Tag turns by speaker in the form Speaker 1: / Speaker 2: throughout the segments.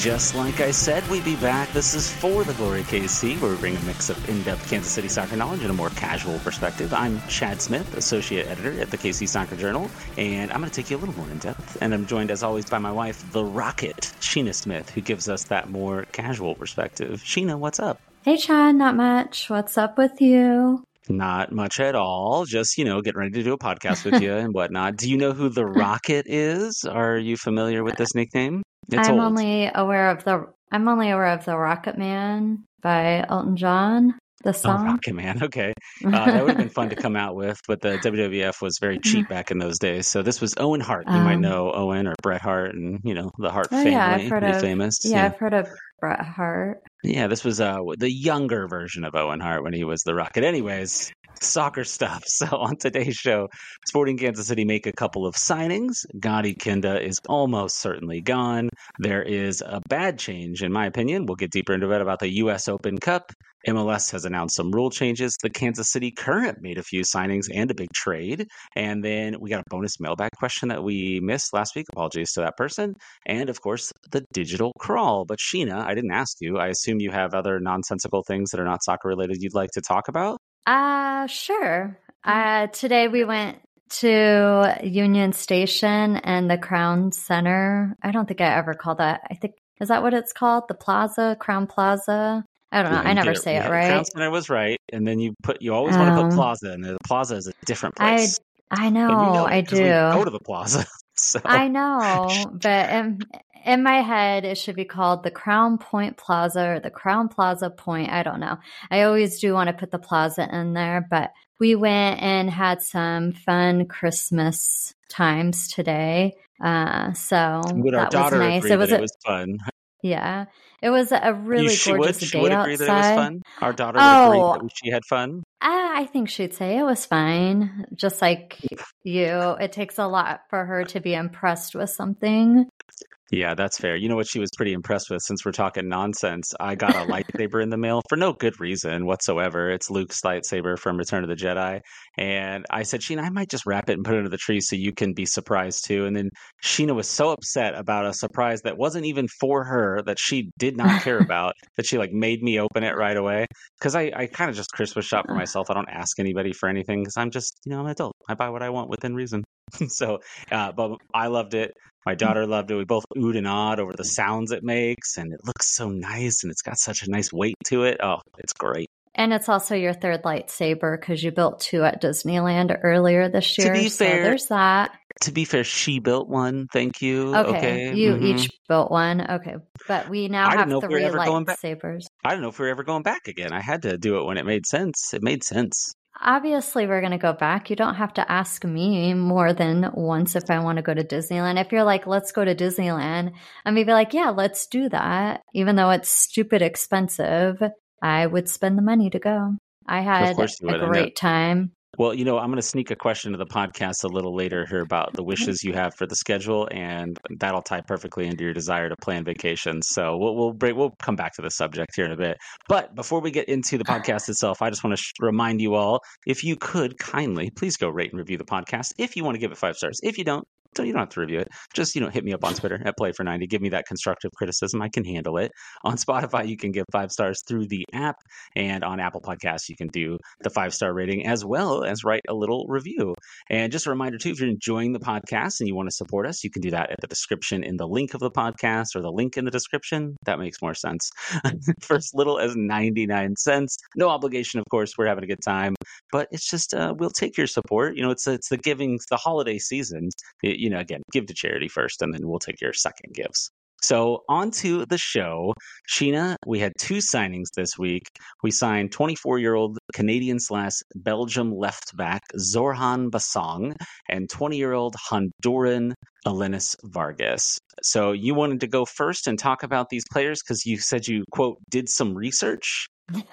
Speaker 1: Just like I said, we'd be back. This is for the Glory KC, where we bring a mix of in depth Kansas City soccer knowledge and a more casual perspective. I'm Chad Smith, Associate Editor at the KC Soccer Journal, and I'm going to take you a little more in depth. And I'm joined, as always, by my wife, the Rocket, Sheena Smith, who gives us that more casual perspective. Sheena, what's up?
Speaker 2: Hey, Chad, not much. What's up with you?
Speaker 1: Not much at all. Just, you know, getting ready to do a podcast with you and whatnot. Do you know who the Rocket is? Are you familiar with this nickname?
Speaker 2: It's I'm old. only aware of the I'm only aware of the Rocket Man by Elton John. The oh, song
Speaker 1: oh, Rocket Man. Okay, uh, that would have been fun to come out with, but the WWF was very cheap back in those days. So this was Owen Hart. You um, might know Owen or Bret Hart, and you know the Hart oh, family. Yeah, I've heard of, famous.
Speaker 2: Yeah, yeah, I've heard of Bret Hart.
Speaker 1: Yeah, this was uh, the younger version of Owen Hart when he was the Rocket. Anyways, soccer stuff. So on today's show, Sporting Kansas City make a couple of signings. Gadi Kinda is almost certainly gone. There is a bad change, in my opinion. We'll get deeper into it about the U.S. Open Cup. MLS has announced some rule changes. The Kansas City Current made a few signings and a big trade. And then we got a bonus mailbag question that we missed last week. Apologies to that person. And of course, the digital crawl. But Sheena, I didn't ask you. I assume you have other nonsensical things that are not soccer related you'd like to talk about?
Speaker 2: Uh, sure. Uh, today we went to Union Station and the Crown Center. I don't think I ever called that. I think is that what it's called? The Plaza, Crown Plaza. I don't know. I never say it, it right.
Speaker 1: Crown Center was right, and then you put you always um, want to put Plaza, and the Plaza is a different place.
Speaker 2: I I know, you know I do.
Speaker 1: go to the Plaza. So.
Speaker 2: I know, but in, in my head, it should be called the Crown Point Plaza or the Crown Plaza Point. I don't know. I always do want to put the plaza in there, but we went and had some fun Christmas times today. Uh, so that was nice.
Speaker 1: It was, it was fun.
Speaker 2: Yeah, it was a really
Speaker 1: she
Speaker 2: gorgeous
Speaker 1: would,
Speaker 2: she day would agree
Speaker 1: outside.
Speaker 2: That
Speaker 1: it was fun. Our daughter would oh, agree that she had fun.
Speaker 2: I think she'd say it was fine. Just like you, it takes a lot for her to be impressed with something.
Speaker 1: Yeah, that's fair. You know what she was pretty impressed with since we're talking nonsense? I got a lightsaber in the mail for no good reason whatsoever. It's Luke's lightsaber from Return of the Jedi. And I said, Sheena, I might just wrap it and put it under the tree so you can be surprised too. And then Sheena was so upset about a surprise that wasn't even for her that she did not care about that she like made me open it right away. Cause I, I kind of just Christmas shop for myself. I don't ask anybody for anything because I'm just, you know, I'm an adult. I buy what I want within reason. so, uh, but I loved it. My daughter loved it. We both oohed and awed over the sounds it makes, and it looks so nice, and it's got such a nice weight to it. Oh, it's great.
Speaker 2: And it's also your third lightsaber because you built two at Disneyland earlier this year. To be so fair, there's that.
Speaker 1: To be fair, she built one. Thank you.
Speaker 2: Okay,
Speaker 1: okay.
Speaker 2: you mm-hmm. each built one. Okay, but we now have three lightsabers.
Speaker 1: I don't know if we are ever going back again. I had to do it when it made sense. It made sense
Speaker 2: obviously we're going to go back. You don't have to ask me more than once if I want to go to Disneyland. If you're like, let's go to Disneyland, I'm maybe like, yeah, let's do that. Even though it's stupid expensive, I would spend the money to go. I had a great time.
Speaker 1: Well, you know, I'm going to sneak a question to the podcast a little later here about the wishes you have for the schedule, and that'll tie perfectly into your desire to plan vacations. So we'll we'll break, we'll come back to the subject here in a bit. But before we get into the podcast itself, I just want to sh- remind you all, if you could kindly please go rate and review the podcast. If you want to give it five stars, if you don't, so you don't have to review it. Just, you know, hit me up on Twitter at Play for 90. Give me that constructive criticism. I can handle it. On Spotify, you can give five stars through the app. And on Apple Podcasts, you can do the five star rating as well as write a little review. And just a reminder, too, if you're enjoying the podcast and you want to support us, you can do that at the description in the link of the podcast or the link in the description. That makes more sense. For as little as 99 cents. No obligation, of course. We're having a good time. But it's just, uh, we'll take your support. You know, it's, it's the giving, the holiday season. You know, again, give to charity first, and then we'll take your second gifts. So, on to the show. Sheena, we had two signings this week. We signed 24 year old Canadian slash Belgium left back Zorhan Bassong and 20 year old Honduran Alenis Vargas. So, you wanted to go first and talk about these players because you said you, quote, did some research.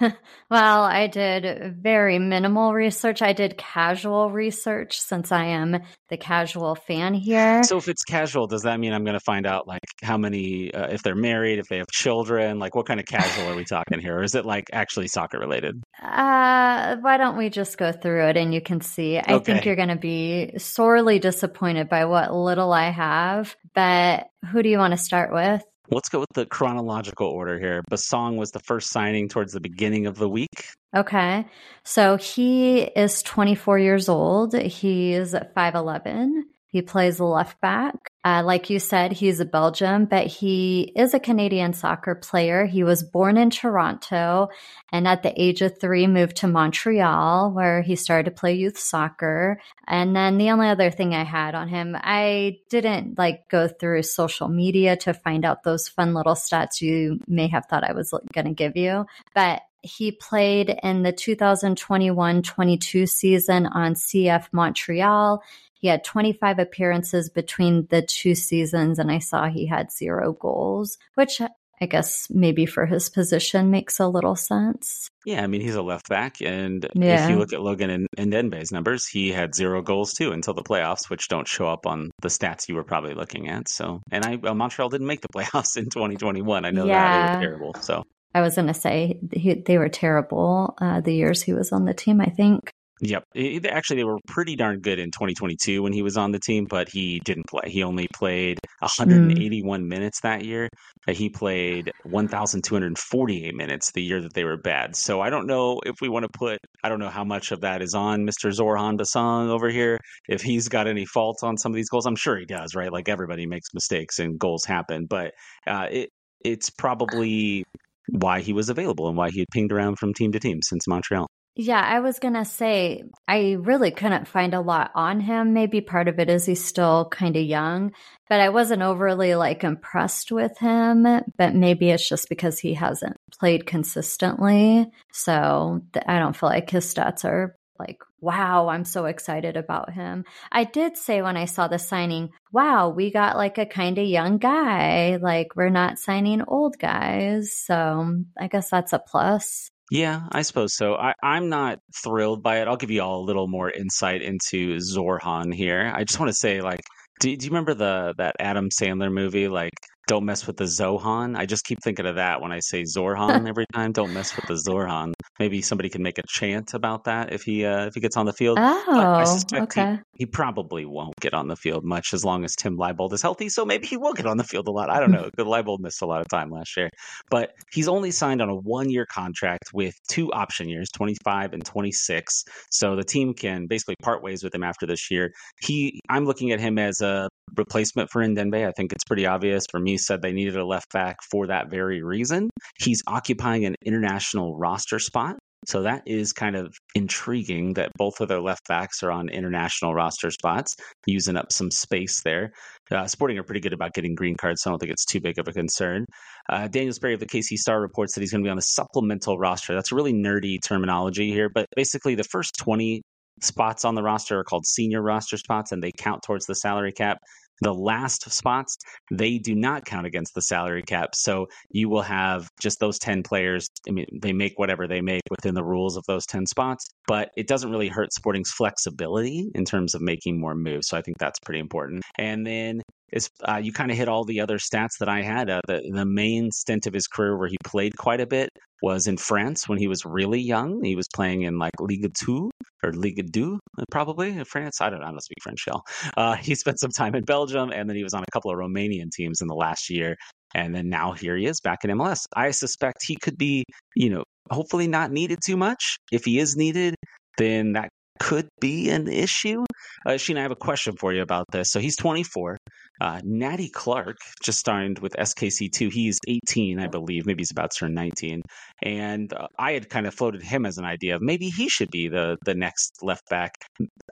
Speaker 2: well, I did very minimal research. I did casual research since I am the casual fan here.
Speaker 1: So, if it's casual, does that mean I'm going to find out like how many, uh, if they're married, if they have children, like what kind of casual are we talking here? Or is it like actually soccer related?
Speaker 2: Uh, why don't we just go through it and you can see? I okay. think you're going to be sorely disappointed by what little I have. But who do you want to start with?
Speaker 1: Let's go with the chronological order here. Bassong was the first signing towards the beginning of the week.
Speaker 2: Okay. So he is 24 years old. He's 5'11. He plays left back. Uh, like you said, he's a Belgian, but he is a Canadian soccer player. He was born in Toronto and at the age of three moved to Montreal where he started to play youth soccer. And then the only other thing I had on him, I didn't like go through social media to find out those fun little stats you may have thought I was going to give you, but he played in the 2021 22 season on CF Montreal. He had 25 appearances between the two seasons, and I saw he had zero goals, which I guess maybe for his position makes a little sense.
Speaker 1: Yeah, I mean he's a left back, and yeah. if you look at Logan and, and Ndenbe's numbers, he had zero goals too until the playoffs, which don't show up on the stats you were probably looking at. So, and I well, Montreal didn't make the playoffs in 2021. I know yeah. that they were terrible. So
Speaker 2: I was going to say he, they were terrible uh, the years he was on the team. I think.
Speaker 1: Yep. It, actually, they were pretty darn good in 2022 when he was on the team, but he didn't play. He only played 181 mm. minutes that year. He played 1,248 minutes the year that they were bad. So I don't know if we want to put, I don't know how much of that is on Mr. Zorhan Bassong over here. If he's got any faults on some of these goals, I'm sure he does, right? Like everybody makes mistakes and goals happen, but uh, it, it's probably why he was available and why he had pinged around from team to team since Montreal.
Speaker 2: Yeah, I was going to say, I really couldn't find a lot on him. Maybe part of it is he's still kind of young, but I wasn't overly like impressed with him. But maybe it's just because he hasn't played consistently. So I don't feel like his stats are like, wow, I'm so excited about him. I did say when I saw the signing, wow, we got like a kind of young guy. Like, we're not signing old guys. So I guess that's a plus.
Speaker 1: Yeah, I suppose so. I, I'm not thrilled by it. I'll give you all a little more insight into Zorhan here. I just want to say, like, do, do you remember the that Adam Sandler movie, like don't mess with the Zohan. I just keep thinking of that when I say Zorhan every time. Don't mess with the Zorhan. Maybe somebody can make a chant about that if he uh, if he gets on the field.
Speaker 2: Oh, okay.
Speaker 1: He, he, probably won't get on the field much as long as Tim Leibold is healthy. So maybe he will get on the field a lot. I don't know. Good Leibold missed a lot of time last year, but he's only signed on a one year contract with two option years, twenty five and twenty six. So the team can basically part ways with him after this year. He, I'm looking at him as a replacement for Ndenbe. I think it's pretty obvious Vermes said they needed a left back for that very reason. He's occupying an international roster spot. So that is kind of intriguing that both of their left backs are on international roster spots, using up some space there. Uh, Sporting are pretty good about getting green cards, so I don't think it's too big of a concern. Uh, Daniel Sperry of the KC Star reports that he's going to be on a supplemental roster. That's really nerdy terminology here, but basically the first 20 spots on the roster are called senior roster spots and they count towards the salary cap. The last spots, they do not count against the salary cap. So you will have just those 10 players. I mean, they make whatever they make within the rules of those 10 spots, but it doesn't really hurt Sporting's flexibility in terms of making more moves. So I think that's pretty important. And then is uh, you kind of hit all the other stats that I had. Uh, the the main stint of his career where he played quite a bit was in France when he was really young. He was playing in like Ligue 2 or Ligue 2, probably in France. I don't know. I don't speak French, y'all. Uh, he spent some time in Belgium and then he was on a couple of Romanian teams in the last year. And then now here he is back in MLS. I suspect he could be, you know, hopefully not needed too much. If he is needed, then that could be an issue. Uh, Sheena, I have a question for you about this. So he's 24. Uh, Natty Clark just signed with SKC2. He's 18, I believe. Maybe he's about to turn 19. And uh, I had kind of floated him as an idea of maybe he should be the the next left back.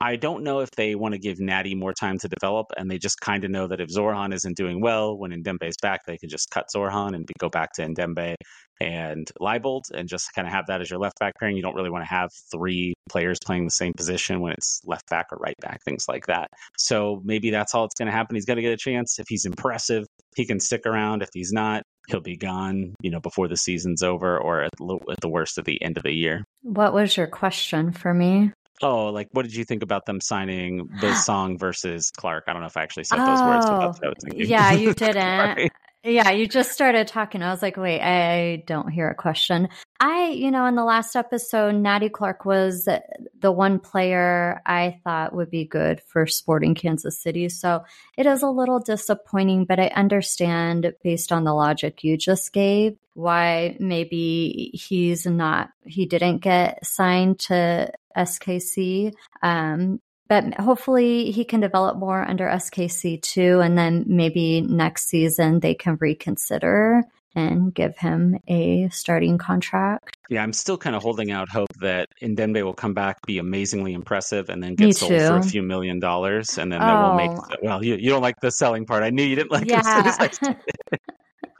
Speaker 1: I don't know if they want to give Natty more time to develop, and they just kind of know that if Zorhan isn't doing well when Ndenbe's back, they can just cut Zorhan and go back to Ndenbe and Leibold and just kind of have that as your left back pairing. You don't really want to have three players playing the same position when it's left back or right back, things like that. So maybe that's all it's going to happen. He's going to get a chance. If he's impressive, he can stick around. If he's not, he'll be gone, you know, before the season's over or at, at the worst at the end of the year.
Speaker 2: What was your question for me?
Speaker 1: Oh, like what did you think about them signing Bassong versus Clark? I don't know if I actually said those oh, words.
Speaker 2: Yeah, you didn't. Yeah, you just started talking. I was like, wait, I don't hear a question. I, you know, in the last episode, Natty Clark was the one player I thought would be good for Sporting Kansas City. So it is a little disappointing, but I understand based on the logic you just gave why maybe he's not, he didn't get signed to SKC. Um, but hopefully he can develop more under SKC too. And then maybe next season they can reconsider and give him a starting contract.
Speaker 1: Yeah, I'm still kind of holding out hope that Ndenbe will come back, be amazingly impressive, and then get Me sold too. for a few million dollars, and then oh. that will make. Oh. Well, you, you don't like the selling part. I knew you didn't like. Yeah.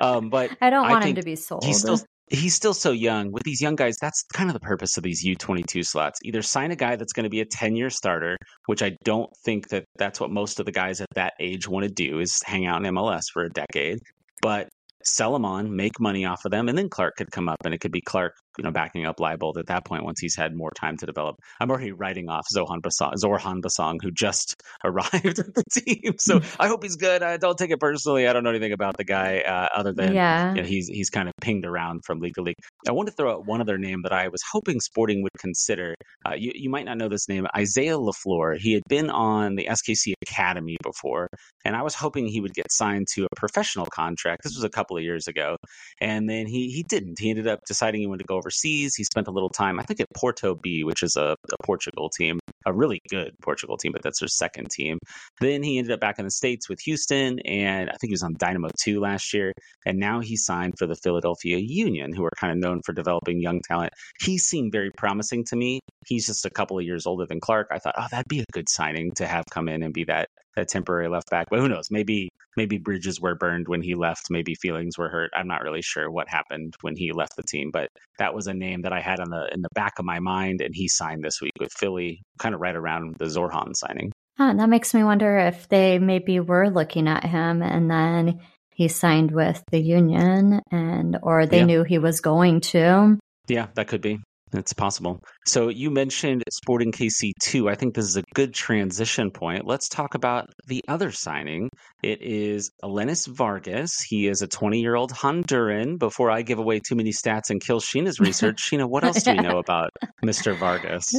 Speaker 1: um, but
Speaker 2: I don't want I him to be sold.
Speaker 1: He's still he's still so young. With these young guys, that's kind of the purpose of these U22 slots. Either sign a guy that's going to be a 10-year starter, which I don't think that that's what most of the guys at that age want to do is hang out in MLS for a decade. But sell them on, make money off of them, and then Clark could come up, and it could be Clark, you know, backing up Leibold at that point once he's had more time to develop. I'm already writing off Zohan Bassong, Zorhan Bassong, who just arrived at the team, so hmm. I hope he's good. I don't take it personally. I don't know anything about the guy uh, other than yeah. You know, he's he's kind of pinged around from league to league. I want to throw out one other name that I was hoping Sporting would consider. Uh, you you might not know this name, Isaiah Lafleur. He had been on the SKC Academy before, and I was hoping he would get signed to a professional contract. This was a couple couple of years ago, and then he he didn't. He ended up deciding he wanted to go overseas. He spent a little time, I think, at Porto B, which is a, a Portugal team, a really good Portugal team, but that's their second team. Then he ended up back in the states with Houston, and I think he was on Dynamo two last year, and now he signed for the Philadelphia Union, who are kind of known for developing young talent. He seemed very promising to me. He's just a couple of years older than Clark. I thought, oh, that'd be a good signing to have come in and be that that temporary left back. But who knows? Maybe maybe bridges were burned when he left. Maybe feelings were hurt. I'm not really sure what happened when he left the team. But that was a name that I had on the in the back of my mind, and he signed this week with Philly, kind of right around the Zorhan signing.
Speaker 2: Huh, that makes me wonder if they maybe were looking at him and then he signed with the union and or they yeah. knew he was going to.
Speaker 1: Yeah, that could be. It's possible. So you mentioned Sporting KC 2. I think this is a good transition point. Let's talk about the other signing. It is Alenis Vargas. He is a 20 year old Honduran. Before I give away too many stats and kill Sheena's research, Sheena, what else do we know about Mr. Vargas?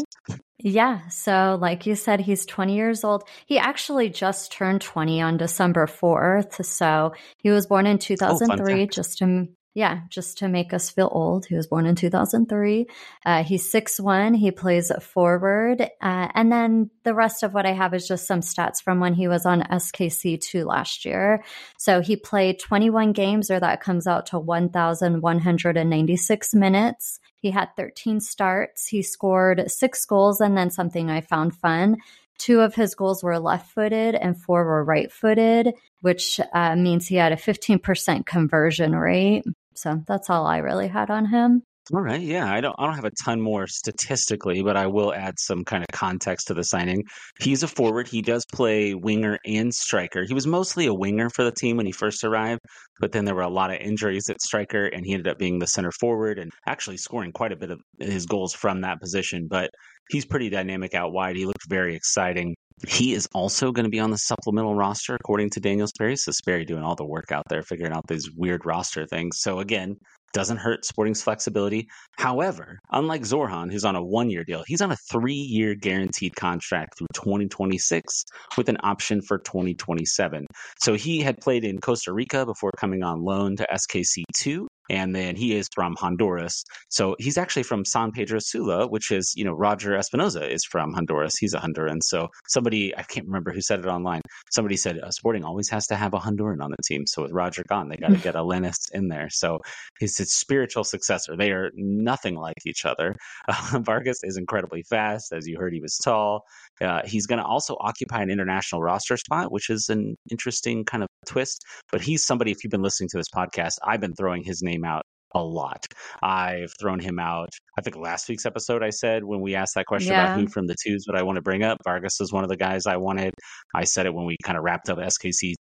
Speaker 2: Yeah. So, like you said, he's 20 years old. He actually just turned 20 on December 4th. So, he was born in 2003, oh, just to yeah, just to make us feel old. He was born in 2003. Uh, he's six one. He plays forward. Uh, and then the rest of what I have is just some stats from when he was on SKC2 last year. So he played 21 games, or that comes out to 1,196 minutes. He had 13 starts. He scored six goals, and then something I found fun. Two of his goals were left footed and four were right footed, which uh, means he had a 15% conversion rate. So that's all I really had on him.
Speaker 1: All right, yeah, I don't I don't have a ton more statistically, but I will add some kind of context to the signing. He's a forward. He does play winger and striker. He was mostly a winger for the team when he first arrived, but then there were a lot of injuries at striker and he ended up being the center forward and actually scoring quite a bit of his goals from that position, but he's pretty dynamic out wide. He looked very exciting. He is also going to be on the supplemental roster, according to Daniel Sperry. So Sperry doing all the work out there, figuring out these weird roster things. So again, doesn't hurt Sporting's flexibility. However, unlike Zorhan, who's on a one year deal, he's on a three year guaranteed contract through 2026 with an option for 2027. So he had played in Costa Rica before coming on loan to SKC2 and then he is from Honduras. So he's actually from San Pedro Sula, which is, you know, Roger Espinoza is from Honduras. He's a Honduran. So somebody, I can't remember who said it online. Somebody said uh, Sporting always has to have a Honduran on the team. So with Roger gone, they got to get a Lennis in there. So he's his spiritual successor. They are nothing like each other. Uh, Vargas is incredibly fast. As you heard, he was tall. Uh, he's going to also occupy an international roster spot, which is an interesting kind of twist. But he's somebody, if you've been listening to this podcast, I've been throwing his name out a lot. I've thrown him out. I think last week's episode, I said when we asked that question
Speaker 2: Yeah.
Speaker 1: about who from the twos would I want to bring up, Vargas is one of the guys I wanted. I said it when we kind of wrapped up SKC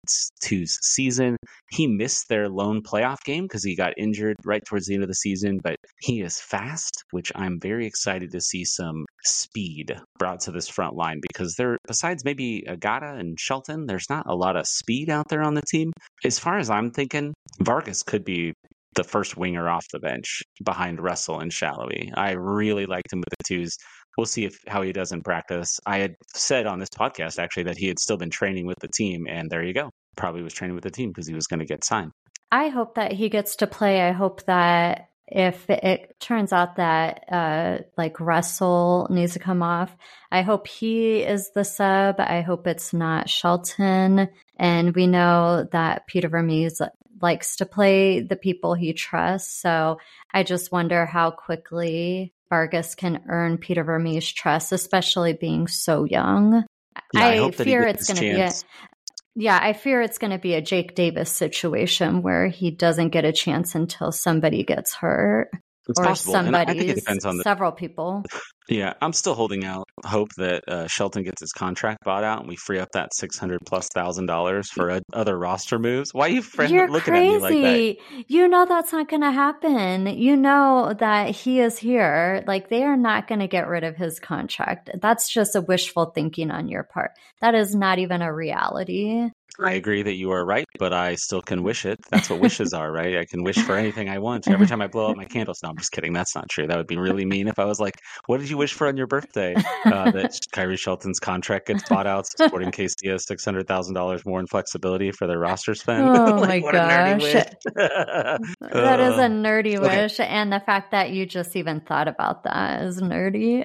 Speaker 1: 2's season. He missed their lone playoff game because he got injured right towards the end of the season, but he is fast, which I'm very excited to see some speed brought to this front line because there, besides maybe Agada and Shelton, there's not a lot of speed out there on the team. As far as I'm thinking, Vargas could be the first winger off the bench behind Russell and Sallói. I really liked him with the twos. We'll see if how he does in practice. I had said on this podcast actually that he had still been training with the team, and there you go. Probably was training with the team because he was going to get signed.
Speaker 2: I hope that he gets to play. I hope that if it turns out that uh, like Russell needs to come off, I hope he is the sub. I hope it's not Shelton. And we know that Peter Vermes likes to play the people he trusts. So I just wonder how quickly Vargas can earn Peter Vermes' trust, especially being so young.
Speaker 1: Yeah, I,
Speaker 2: I fear it's going to be a yeah, I fear it's going to be a Jake Davis situation where he doesn't get a chance until somebody gets hurt
Speaker 1: It's
Speaker 2: or
Speaker 1: possible. And I think it depends on the
Speaker 2: several people.
Speaker 1: Yeah, I'm still holding out hope that uh, Shelton gets his contract bought out and we free up that six hundred plus thousand dollars for uh, other roster moves. Why are you friend-
Speaker 2: You're
Speaker 1: looking at me like that?
Speaker 2: You know that's not going to happen. You know that he is here. Like they are not going to get rid of his contract. That's just a wishful thinking on your part. That is not even a reality.
Speaker 1: I agree that you are right, but I still can wish it. That's what wishes are, right? I can wish for anything I want. Every time I blow out my candles. No, I'm just kidding. That's not true. That would be really mean if I was like, "What did you wish for on your birthday?" Uh, that Khiry Shelton's contract gets bought out, Sporting KC has six hundred thousand dollars more in flexibility for their roster spend.
Speaker 2: Oh
Speaker 1: Like,
Speaker 2: my
Speaker 1: what a nerdy
Speaker 2: gosh. That is a nerdy
Speaker 1: okay.
Speaker 2: wish. And the fact that you just even thought about that is nerdy.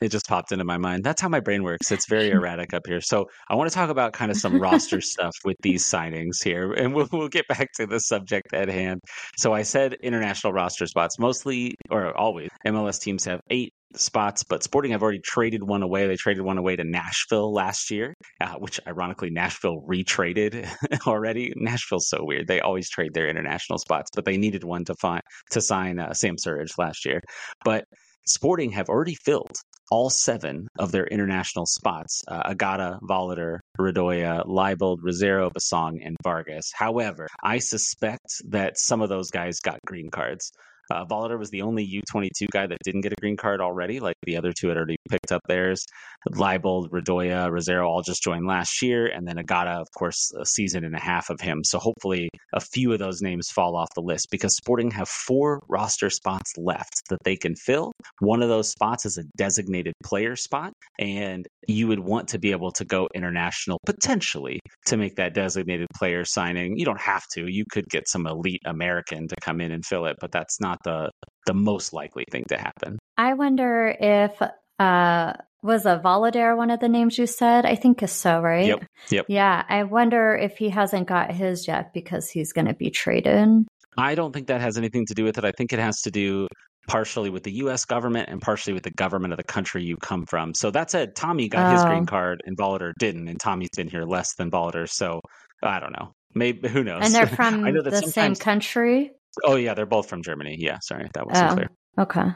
Speaker 1: It just popped into my mind. That's how my brain works. It's very erratic up here. So I want to talk about kind of some roster stuff with these signings here, and we'll, we'll get back to the subject at hand. So I said international roster spots, mostly or always. MLS teams have eight spots, but Sporting have already traded one away. They traded one away to Nashville last year, uh, which ironically Nashville retraded already. Nashville's so weird. They always trade their international spots, but they needed one to find to sign uh, Sam Surridge last year. But Sporting have already filled all seven of their international spots uh, Agada, Voloder, Radoja, Leibold, Rosero, Bassong, and Vargas. However, I suspect that some of those guys got green cards. Uh, was the only U22 guy that didn't get a green card already. Like the other two had already picked up theirs. Leibold, Radoja, Rosero all just joined last year. And then Agada, of course, a season and a half of him. So hopefully a few of those names fall off the list because Sporting have four roster spots left that they can fill. One of those spots is a designated player spot. And you would want to be able to go international potentially to make that designated player signing. You don't have to. You could get some elite American to come in and fill it, but that's not the the most likely thing to happen.
Speaker 2: I wonder if uh was a Voloder one of the names you said? I think is so, right?
Speaker 1: Yep, yep.
Speaker 2: Yeah. I wonder if he hasn't got his yet because he's gonna be traded.
Speaker 1: I don't think that has anything to do with it. I think it has to do partially with the US government and partially with the government of the country you come from. So that said, Thommy got his
Speaker 2: Oh.
Speaker 1: green card and Voloder didn't, and Thommy's been here less than Voloder. So I don't know. Maybe who knows?
Speaker 2: And they're from
Speaker 1: I know that
Speaker 2: the same country.
Speaker 1: Oh yeah, they're both from Germany. Yeah, sorry, that wasn't
Speaker 2: Oh.
Speaker 1: clear.
Speaker 2: Okay.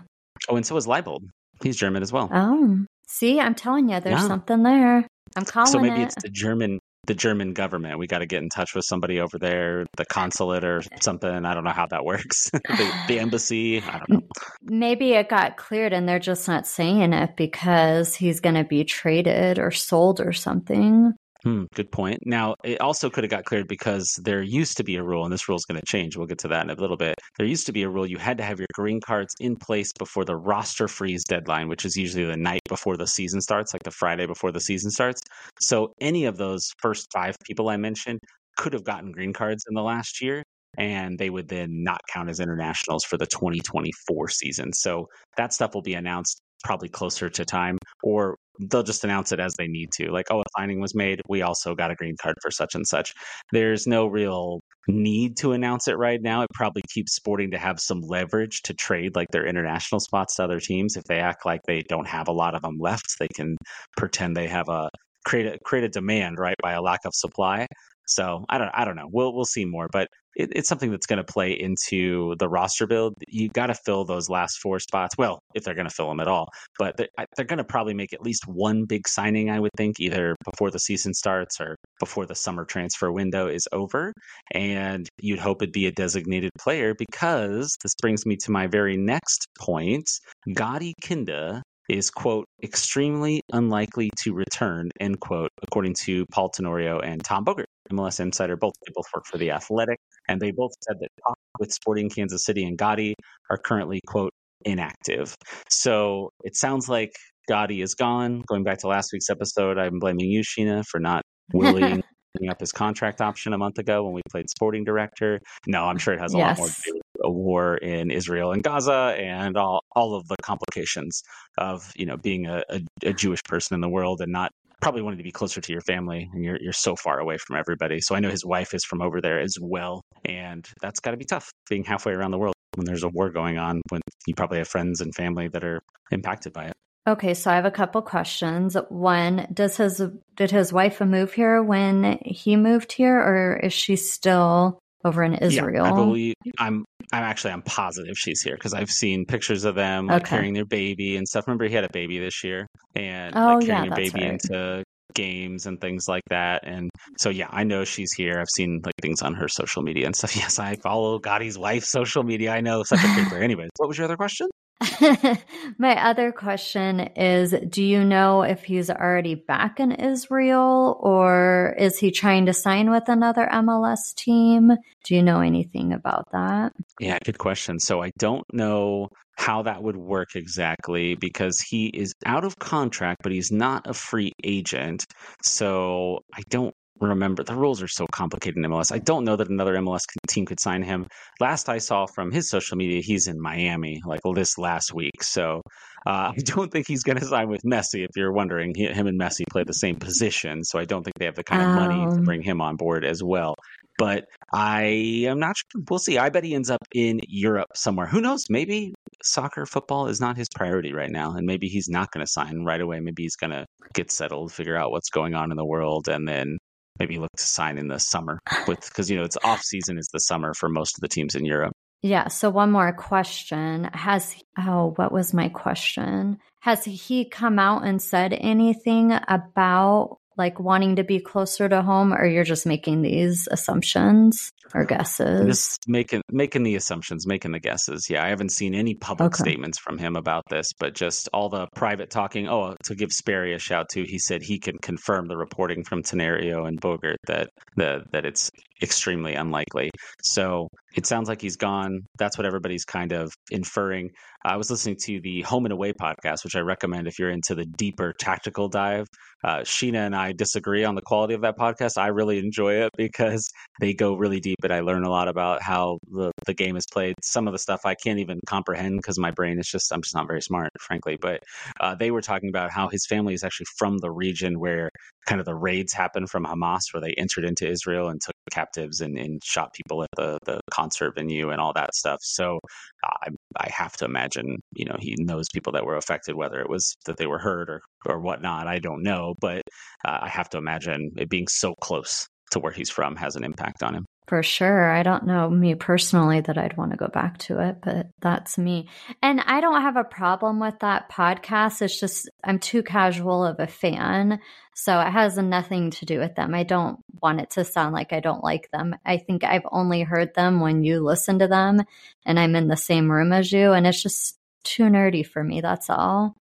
Speaker 1: Oh, and so is Leibold. He's German as well.
Speaker 2: Oh. See, I'm telling you, there's
Speaker 1: Yeah.
Speaker 2: something there. I'm calling it.
Speaker 1: so maybe
Speaker 2: it.
Speaker 1: it's the German the German government. We got to get in touch with somebody over there, the consulate or something. I don't know how that works. the, the embassy. I don't know.
Speaker 2: Maybe it got cleared and they're just not saying it because he's going to be traded or sold or something.
Speaker 1: Hmm, good point. Now, it also could have got cleared because there used to be a rule, and this rule is going to change. We'll get to that in a little bit. There used to be a rule you had to have your green cards in place before the roster freeze deadline, which is usually the night before the season starts, like the Friday before the season starts. So, any of those first five people I mentioned could have gotten green cards in the last year, and they would then not count as internationals for the 2024 season. So, that stuff will be announced probably closer to time, or they'll just announce it as they need to. Like, oh, a signing was made. We also got a green card for such and such. There's no real need to announce it right now. It probably keeps Sporting to have some leverage to trade like their international spots to other teams. If they act like they don't have a lot of them left, they can pretend they have a create a create a demand right by a lack of supply. So I don't I don't know. We'll we'll see more, but it, it's something that's going to play into the roster build. You got to fill those last four spots. Well, if they're going to fill them at all, but they're, they're going to probably make at least one big signing, I would think, either before the season starts or before the summer transfer window is over. And you'd hope it'd be a designated player because this brings me to my very next point. Gadi Kinda is quote extremely unlikely to return end quote according to paul tenorio and tom bogert mls insider both they both work for the athletic and they both said that talks with sporting kansas city and gadi are currently quote inactive so it sounds like gadi is gone going back to last week's episode i'm blaming you sheena for not willing up his contract option a month ago when we played sporting director. No, I'm sure it has a yes. lot more to do with a war in Israel and Gaza and all, all of the complications of, you know, being a, a, a Jewish person in the world and not probably wanting to be closer to your family and you're you're so far away from everybody. So I know his wife is from over there as well. And that's gotta be tough being halfway around the world when there's a war going on, when you probably have friends and family that are impacted by it.
Speaker 2: Okay, so I have a couple questions. One, does his did his wife move here when he moved here, or is she still over in Israel?
Speaker 1: Yeah, I believe I'm. I'm actually I'm positive she's here because I've seen pictures of them like, okay. carrying their baby and stuff. Remember, he had a baby this year, and oh, like, carrying yeah, their baby right. into games and things like that. And so, yeah, I know she's here. I've seen like things on her social media and stuff. Yes, I follow Gadi's wife's social media. I know such a creeper. Anyways, what was your other question?
Speaker 2: My other question is Do you know if he's already back in Israel or is he trying to sign with another MLS team? Do you know anything about that?
Speaker 1: Yeah, good question. So I don't know how that would work exactly because he is out of contract, but he's not a free agent. So I don't remember the rules are so complicated in MLS. I don't know that another MLS team could sign him. Last I saw from his social media, he's in Miami like this last week. So uh, I don't think he's going to sign with Messi. If you're wondering, he, him and Messi play the same position, so I don't think they have the kind of um, money to um. bring him on board as well. But I am not sure. We'll see. I bet he ends up in Europe somewhere. Who knows? Maybe soccer, football is not his priority right now, and maybe he's not going to sign right away. Maybe he's going to get settled, figure out what's going on in the world, and then maybe look to sign in the summer with because you know it's off season is the summer for most of the teams in Europe.
Speaker 2: Yeah. So one more question has oh what was my question? Has he come out and said anything about like wanting to be closer to home or you're just making these assumptions or guesses
Speaker 1: just making making the assumptions making the guesses yeah i haven't seen any public okay. statements from him about this but just all the private talking oh to give sperry a shout too, he said he can confirm the reporting from Tenorio and bogert that the, that it's extremely unlikely so it sounds like he's gone that's what everybody's kind of inferring I was listening to the Home and Away podcast, which I recommend if you're into the deeper tactical dive. Uh, Sheena and I disagree on the quality of that podcast. I really enjoy it because they go really deep, and I learn a lot about how the, the game is played. Some of the stuff I can't even comprehend because my brain is just, I'm just not very smart, frankly. But uh, they were talking about how his family is actually from the region where kind of the raids happened from Hamas, where they entered into Israel and took captives and, and shot people at the, the concert venue and all that stuff. So I, I have to imagine, you know, he knows people that were affected, whether it was that they were hurt or, or whatnot. I don't know, but uh, I have to imagine it being so close to where he's from has an impact on him.
Speaker 2: For sure. I don't know me personally that I'd want to go back to it, but that's me. And I don't have a problem with that podcast. It's just I'm too casual of a fan. So it has nothing to do with them. I don't want it to sound like I don't like them. I think I've only heard them when you listen to them and I'm in the same room as you. And it's just too nerdy for me. That's all.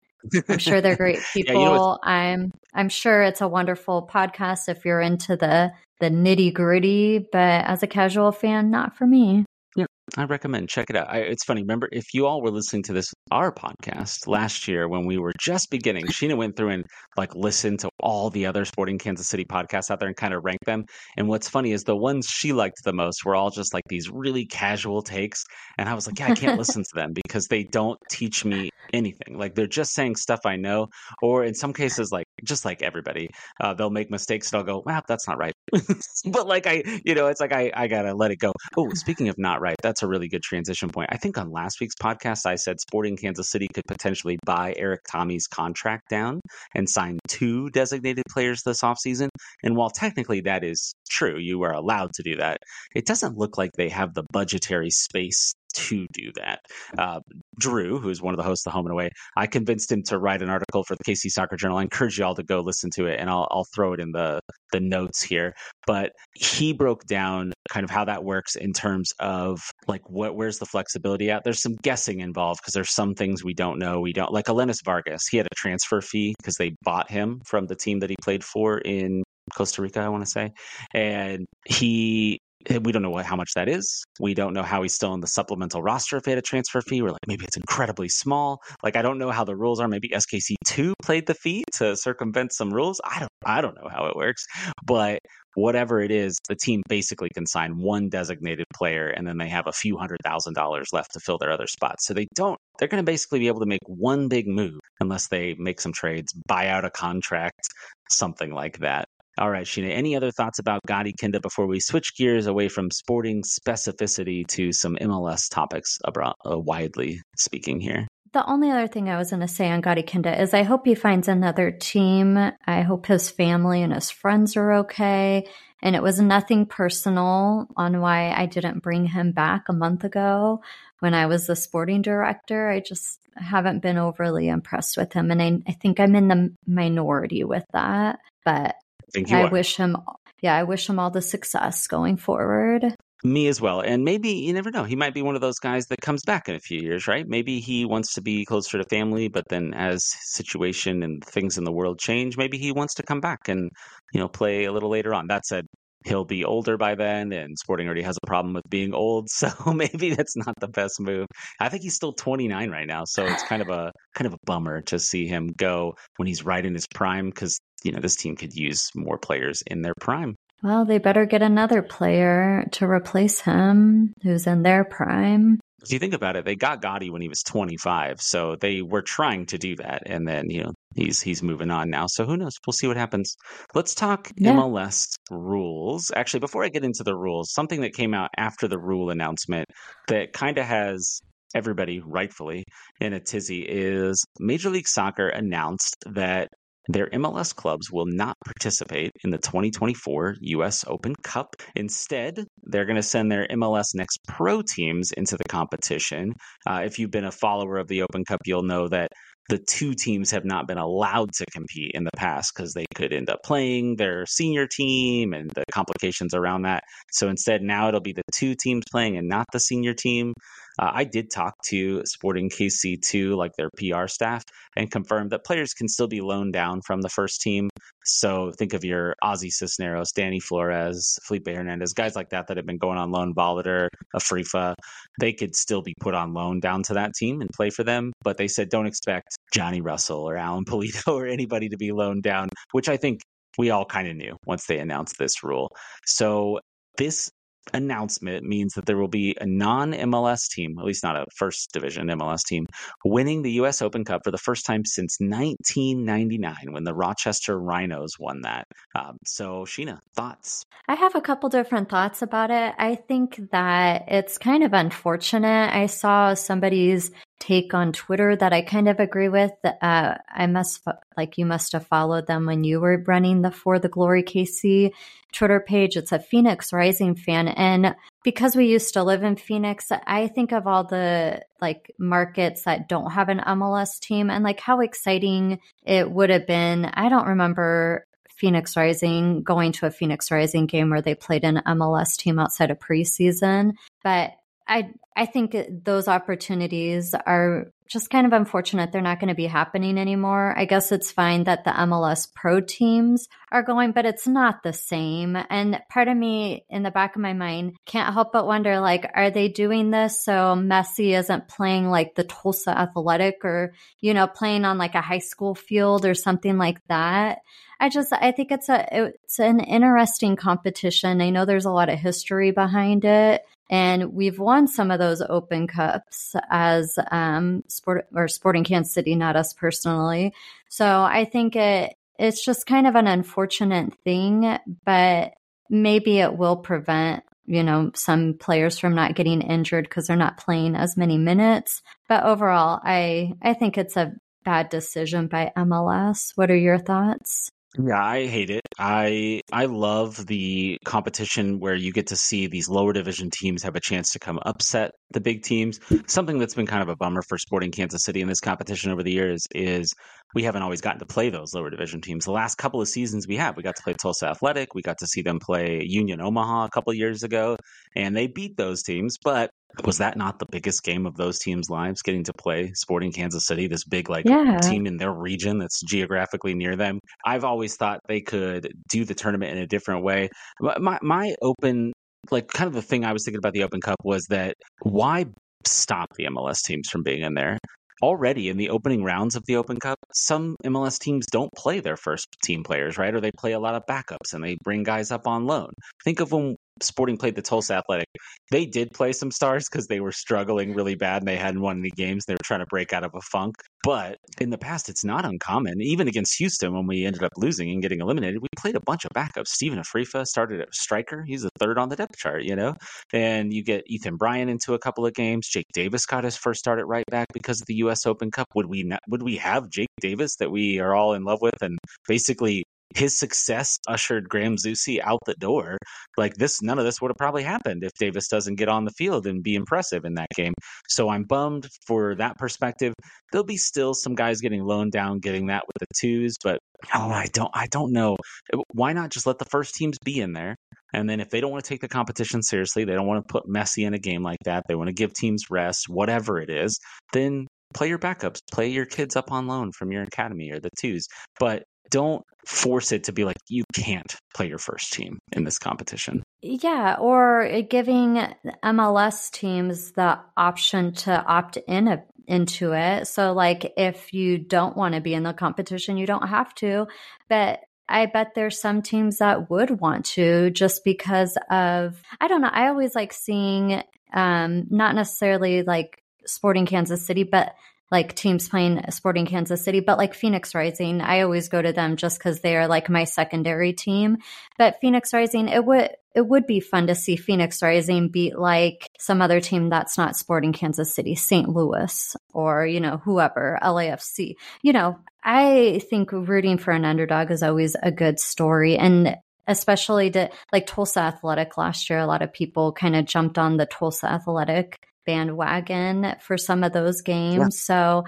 Speaker 2: I'm sure they're great people. yeah, you know I'm I'm sure it's a wonderful podcast if you're into the the nitty gritty, but as a casual fan, not for me.
Speaker 1: Yeah, I recommend check it out. I, it's funny. Remember, if you all were listening to this our podcast last year when we were just beginning, Sheena went through and like listened to all the other Sporting Kansas City podcasts out there and kind of ranked them. And what's funny is the ones she liked the most were all just like these really casual takes. And I was like, yeah, I can't listen to them because they don't teach me anything. Like they're just saying stuff I know, or in some cases, like just like everybody, uh, they'll make mistakes and I'll go, wow, that's not right. but like I, you know, it's like I, I gotta let it go. Oh, speaking of not right, that's a really good transition point. I think on last week's podcast, I said Sporting Kansas City could potentially buy Erik Thommy's contract down and sign two designated players this offseason. And while technically that is true, you are allowed to do that, it doesn't look like they have the budgetary space to do that. Uh, Drew, who is one of the hosts of Home and Away, I convinced him to write an article for the KC Soccer Journal. I encourage you all to go listen to it, and I'll, I'll throw it in the the notes here. But he broke down kind of how that works in terms of like what where's the flexibility at. There's some guessing involved because there's some things we don't know. We don't like Alenis Vargas. He had a transfer fee because they bought him from the team that he played for in Costa Rica, I want to say. And he Eh, we don't know what, how much that is. We don't know how he's still in the supplemental roster if he had a transfer fee. We're like, maybe it's incredibly small. Like, I don't know how the rules are. Maybe SKC two played the fee to circumvent some rules. I don't, I don't know how it works. But whatever it is, the team basically can sign one designated player, and then they have a few hundred thousand dollars left to fill their other spots. So they don't. They're going to basically be able to make one big move unless they make some trades, buy out a contract, something like that. All right, Sheena, any other thoughts about Gadi Kinda before we switch gears away from sporting specificity to some MLS topics, abroad, uh, widely speaking here?
Speaker 2: The only other thing I was going to say on Gadi Kinda is I hope he finds another team. I hope his family and his friends are okay. And it was nothing personal on why I didn't bring him back a month ago when I was the sporting director. I just haven't been overly impressed with him. And I, I think I'm in the minority with that. But
Speaker 1: think you
Speaker 2: I
Speaker 1: are.
Speaker 2: wish him, yeah, I wish him all the success going forward.
Speaker 1: Me as well. And maybe you never know. He might be one of those guys that comes back in a few years, right? Maybe he wants to be closer to family, but then as situation and things in the world change, maybe he wants to come back and, you know, play a little later on. That said, he'll be older by then and Sporting already has a problem with being old, so maybe that's not the best move. I think he's still 29 right now, so it's kind of a kind of a bummer to see him go when he's right in his prime cuz you know, this team could use more players in their prime.
Speaker 2: Well, they better get another player to replace him who's in their prime.
Speaker 1: If you think about it, they got Gadi when he was 25, so they were trying to do that, and then you know he's he's moving on now. So who knows? We'll see what happens. Let's talk yeah. MLS rules. Actually, before I get into the rules, something that came out after the rule announcement that kind of has everybody rightfully in a tizzy is Major League Soccer announced that their MLS clubs will not participate in the 2024 US Open Cup. Instead, they're going to send their MLS Next Pro teams into the competition. Uh, if you've been a follower of the Open Cup, you'll know that the two teams have not been allowed to compete in the past because they could end up playing their senior team and the complications around that. So instead, now it'll be the two teams playing and not the senior team. Uh, I did talk to Sporting KC2, like their PR staff, and confirmed that players can still be loaned down from the first team. So think of your Ozzy Cisneros, Danny Flores, Felipe Hernandez, guys like that that have been going on loan, Ballitor, Afrifa. They could still be put on loan down to that team and play for them. But they said don't expect Johnny Russell or Alan Pulido or anybody to be loaned down, which I think we all kind of knew once they announced this rule. So this announcement means that there will be a non MLS team, at least not a first division MLS team, winning the U.S. Open Cup for the first time since 1999 when the Rochester Rhinos won that. Um, so, Sheena, thoughts?
Speaker 2: I have a couple different thoughts about it. I think that it's kind of unfortunate. I saw somebody's take on Twitter that I kind of agree with. Uh, I must like you must have followed them when you were running the For the Glory KC Twitter page. It's a Phoenix Rising fan, and because we used to live in Phoenix, I think of all the like markets that don't have an MLS team and like how exciting it would have been. I don't remember Phoenix Rising going to a Phoenix Rising game where they played an MLS team outside of preseason, but I I think those opportunities are just kind of unfortunate. They're not going to be happening anymore. I guess it's fine that the MLS pro teams are going, but it's not the same. And part of me in the back of my mind can't help but wonder like, are they doing this so Messi isn't playing like the Tulsa Athletic or, you know, playing on like a high school field or something like that? I just I think it's a it's an interesting competition. I know there's a lot of history behind it. And we've won some of those open cups as um, sport or Sporting Kansas City, not us personally. So I think it it's just kind of an unfortunate thing, but maybe it will prevent you know some players from not getting injured because they're not playing as many minutes. But overall i i think it's a bad decision by mls what are your thoughts
Speaker 1: yeah, I hate it. I I love the competition where you get to see these lower division teams have a chance to come upset the big teams. Something that's been kind of a bummer for Sporting Kansas City in this competition over the years is we haven't always gotten to play those lower division teams. The last couple of seasons we have, we got to play Tulsa Athletic, we got to see them play Union Omaha a couple years ago, and they beat those teams, but was that not the biggest game of those teams' lives getting to play Sporting Kansas City, this big like yeah. team in their region that's geographically near them? I've always thought they could do the tournament in a different way. My my open like kind of the thing I was thinking about the Open Cup was that why stop the MLS teams from being in there? already in the opening rounds of the Open Cup, some MLS teams don't play their first team players, right? Or they play a lot of backups and they bring guys up on loan. Think of when Sporting played the Tulsa Athletic. They did play some stars because they were struggling really bad and they hadn't won any games. They were trying to break out of a funk. But in the past, it's not uncommon. Even against Houston, when we ended up losing and getting eliminated, we played a bunch of backups. Stephen Afrifa started at striker. He's the third on the depth chart, you know? And you get Ethan Bryan into a couple of games. Jake Davis got his first start at right back because of the U.S. Open Cup. Would we not, would we have Jake Davis that we are all in love with and basically his success ushered Graham Zusi out the door. Like this, none of this would have probably happened if Davis doesn't get on the field and be impressive in that game. So I'm bummed for that perspective. There'll be still some guys getting loaned down, getting that with the twos, but oh, I don't, I don't know. Uh, why not just let the first teams be in there? And then if they don't want to take the competition seriously, they don't want to put Messi in a game like that. They want to give teams rest, whatever it is. Then play your backups, play your kids up on loan from your academy or the twos. But don't force it to be like you can't play your first team in this competition.
Speaker 2: Yeah, or giving MLS teams the option to opt in a, into it. So like if you don't want to be in the competition, you don't have to, but I bet there's some teams that would want to just because of I don't know, I always like seeing um not necessarily like Sporting Kansas City, but like teams playing Sporting Kansas City, but like Phoenix Rising, I always go to them just because they are like my secondary team. But Phoenix Rising, it would it would be fun to see Phoenix Rising beat like some other team that's not Sporting Kansas City, St. Louis, or you know whoever, LAFC. You know, I think rooting for an underdog is always a good story, and especially to like Tulsa Athletic last year, a lot of people kind of jumped on the Tulsa Athletic bandwagon for some of those games. Yeah. So,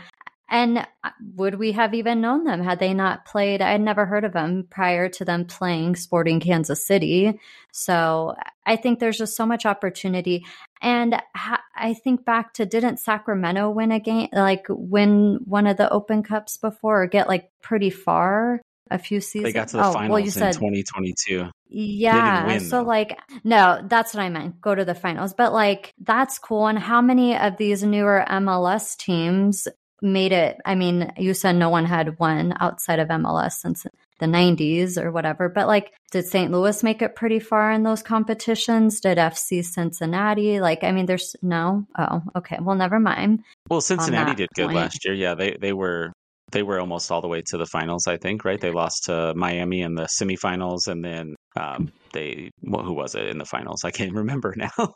Speaker 2: and uh, would we have even known them had they not played? I'd never heard of them prior to them playing Sporting Kansas City. So I think there's just so much opportunity. And I think back to didn't Sacramento win a game, like win one of the Open Cups before or get like pretty far? a few seasons.
Speaker 1: They got to the oh, finals well, you said, in 2022.
Speaker 2: Yeah. So, though. like, no, that's what I meant. Go to the finals. But, like, that's cool. And how many of these newer MLS teams made it? I mean, you said no one had won outside of MLS since the 90s or whatever. But, like, did St. Louis make it pretty far in those competitions? Did FC Cincinnati? Like, I mean, there's no. Oh, okay. Well, never mind.
Speaker 1: Well, Cincinnati did good point. last year. Yeah. They, they were they were almost all the way to the finals, I think, right? They lost to Miami in the semifinals, and then um, they well, who was it in the finals? I can't remember now.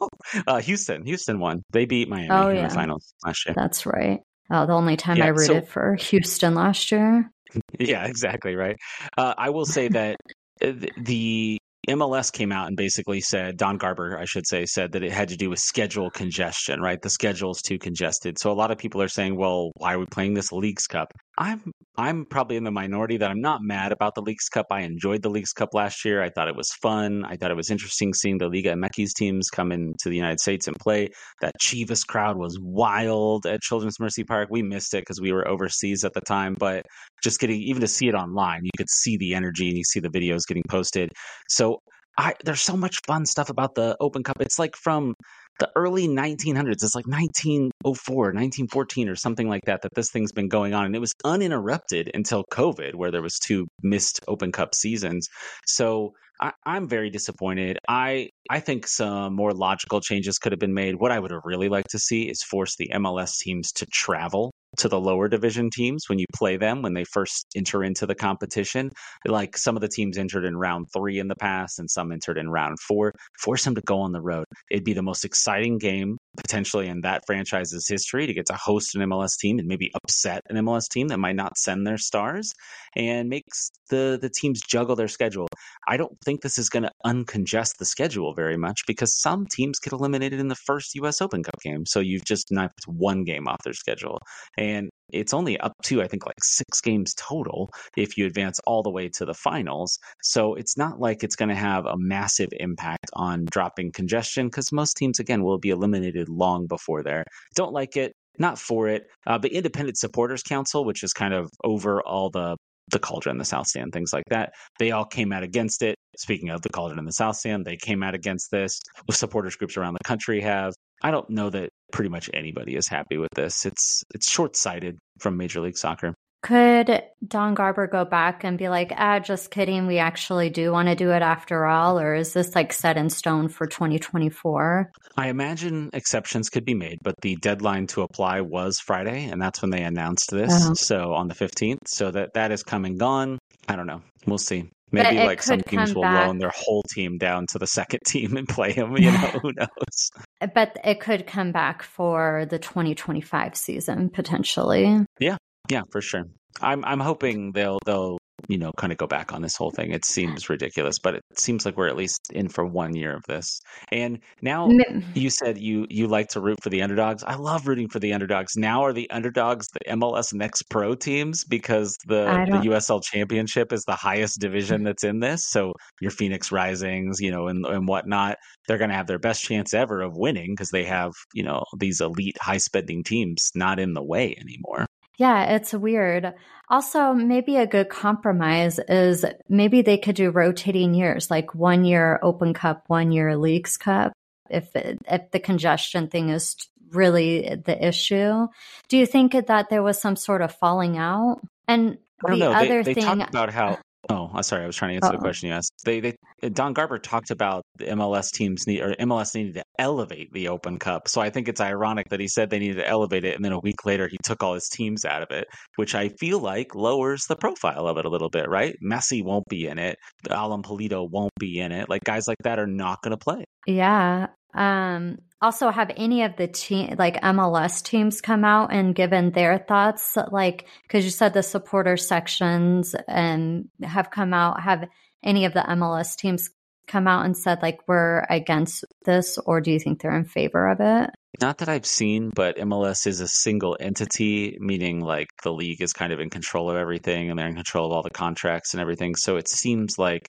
Speaker 1: uh, Houston, Houston won. They beat Miami oh, yeah. in the finals last year.
Speaker 2: That's right. Oh, the only time yeah, I rooted so, for Houston last year.
Speaker 1: Yeah, exactly right. Uh, I will say that uh, the MLS came out and basically said, Don Garber, I should say, said that it had to do with schedule congestion, right? The schedule is too congested. So a lot of people are saying, well, why are we playing this Leagues Cup? I'm I'm probably in the minority that I'm not mad about the Leagues Cup. I enjoyed the Leagues Cup last year. I thought it was fun. I thought it was interesting seeing the Liga MX teams come into the United States and play. That Chivas crowd was wild at Children's Mercy Park. We missed it because we were overseas at the time, but just getting even to see it online, you could see the energy and you see the videos getting posted. So I, there's so much fun stuff about the Open Cup. It's like from the early 1900s. It's like 1904, 1914, or something like that. That this thing's been going on, and it was uninterrupted until COVID, where there was two missed Open Cup seasons. So I, am very disappointed. I I think some more logical changes could have been made. What I would have really liked to see is force the MLS teams to travel to the lower division teams when you play them when they first enter into the competition. Like some of the teams entered in round three in the past and some entered in round four. Force them to go on the road. It'd be the most exciting game potentially in that franchise's history to get to host an MLS team and maybe upset an MLS team that might not send their stars and makes the the teams juggle their schedule. I don't think this is going to uncongest the schedule very much because some teams get eliminated in the first US Open Cup game. So you've just knocked one game off their schedule. And it's only up to I think like 6 games total if you advance all the way to the finals. So it's not like it's going to have a massive impact on dropping congestion cuz most teams again will be eliminated long before there. Don't like it not for it. Uh, the Independent Supporters Council, which is kind of over all the the cauldron, the South Stand, things like that. They all came out against it. Speaking of the cauldron and the South Stand, they came out against this. Supporters groups around the country have. I don't know that pretty much anybody is happy with this. It's it's short sighted from Major League Soccer.
Speaker 2: Could Don Garber go back and be like, ah, just kidding, we actually do want to do it after all? Or is this like set in stone for 2024?
Speaker 1: I imagine exceptions could be made, but the deadline to apply was Friday, and that's when they announced this. Uh-huh. So on the 15th. So that that is come and gone. I don't know. We'll see. Maybe like some teams will back. loan their whole team down to the second team and play them. You know, who knows?
Speaker 2: But it could come back for the 2025 season potentially.
Speaker 1: Yeah, yeah, for sure. I'm I'm hoping they'll they'll you know kind of go back on this whole thing. It seems ridiculous, but it seems like we're at least in for one year of this. And now you said you you like to root for the underdogs. I love rooting for the underdogs. Now are the underdogs the MLS Next Pro teams because the the USL Championship is the highest division that's in this. So your Phoenix Risings, you know, and and whatnot, they're going to have their best chance ever of winning because they have you know these elite high spending teams not in the way anymore.
Speaker 2: Yeah, it's weird. Also, maybe a good compromise is maybe they could do rotating years, like one year Open Cup, one year Leagues Cup. If if the congestion thing is really the issue, do you think that there was some sort of falling out? And
Speaker 1: the know. other they, they thing about how Oh, I'm sorry. I was trying to answer Uh-oh. the question you asked. They, they, uh, Don Garber talked about the MLS teams need or MLS needed to elevate the Open Cup. So I think it's ironic that he said they needed to elevate it, and then a week later he took all his teams out of it, which I feel like lowers the profile of it a little bit, right? Messi won't be in it. Alan Pulido won't be in it. Like guys like that are not going to play.
Speaker 2: Yeah. Um, also have any of the team like MLS teams come out and given their thoughts like cuz you said the supporter sections and have come out have any of the MLS teams come out and said like we're against this or do you think they're in favor of it?
Speaker 1: Not that I've seen, but MLS is a single entity, meaning like the league is kind of in control of everything and they're in control of all the contracts and everything. So it seems like,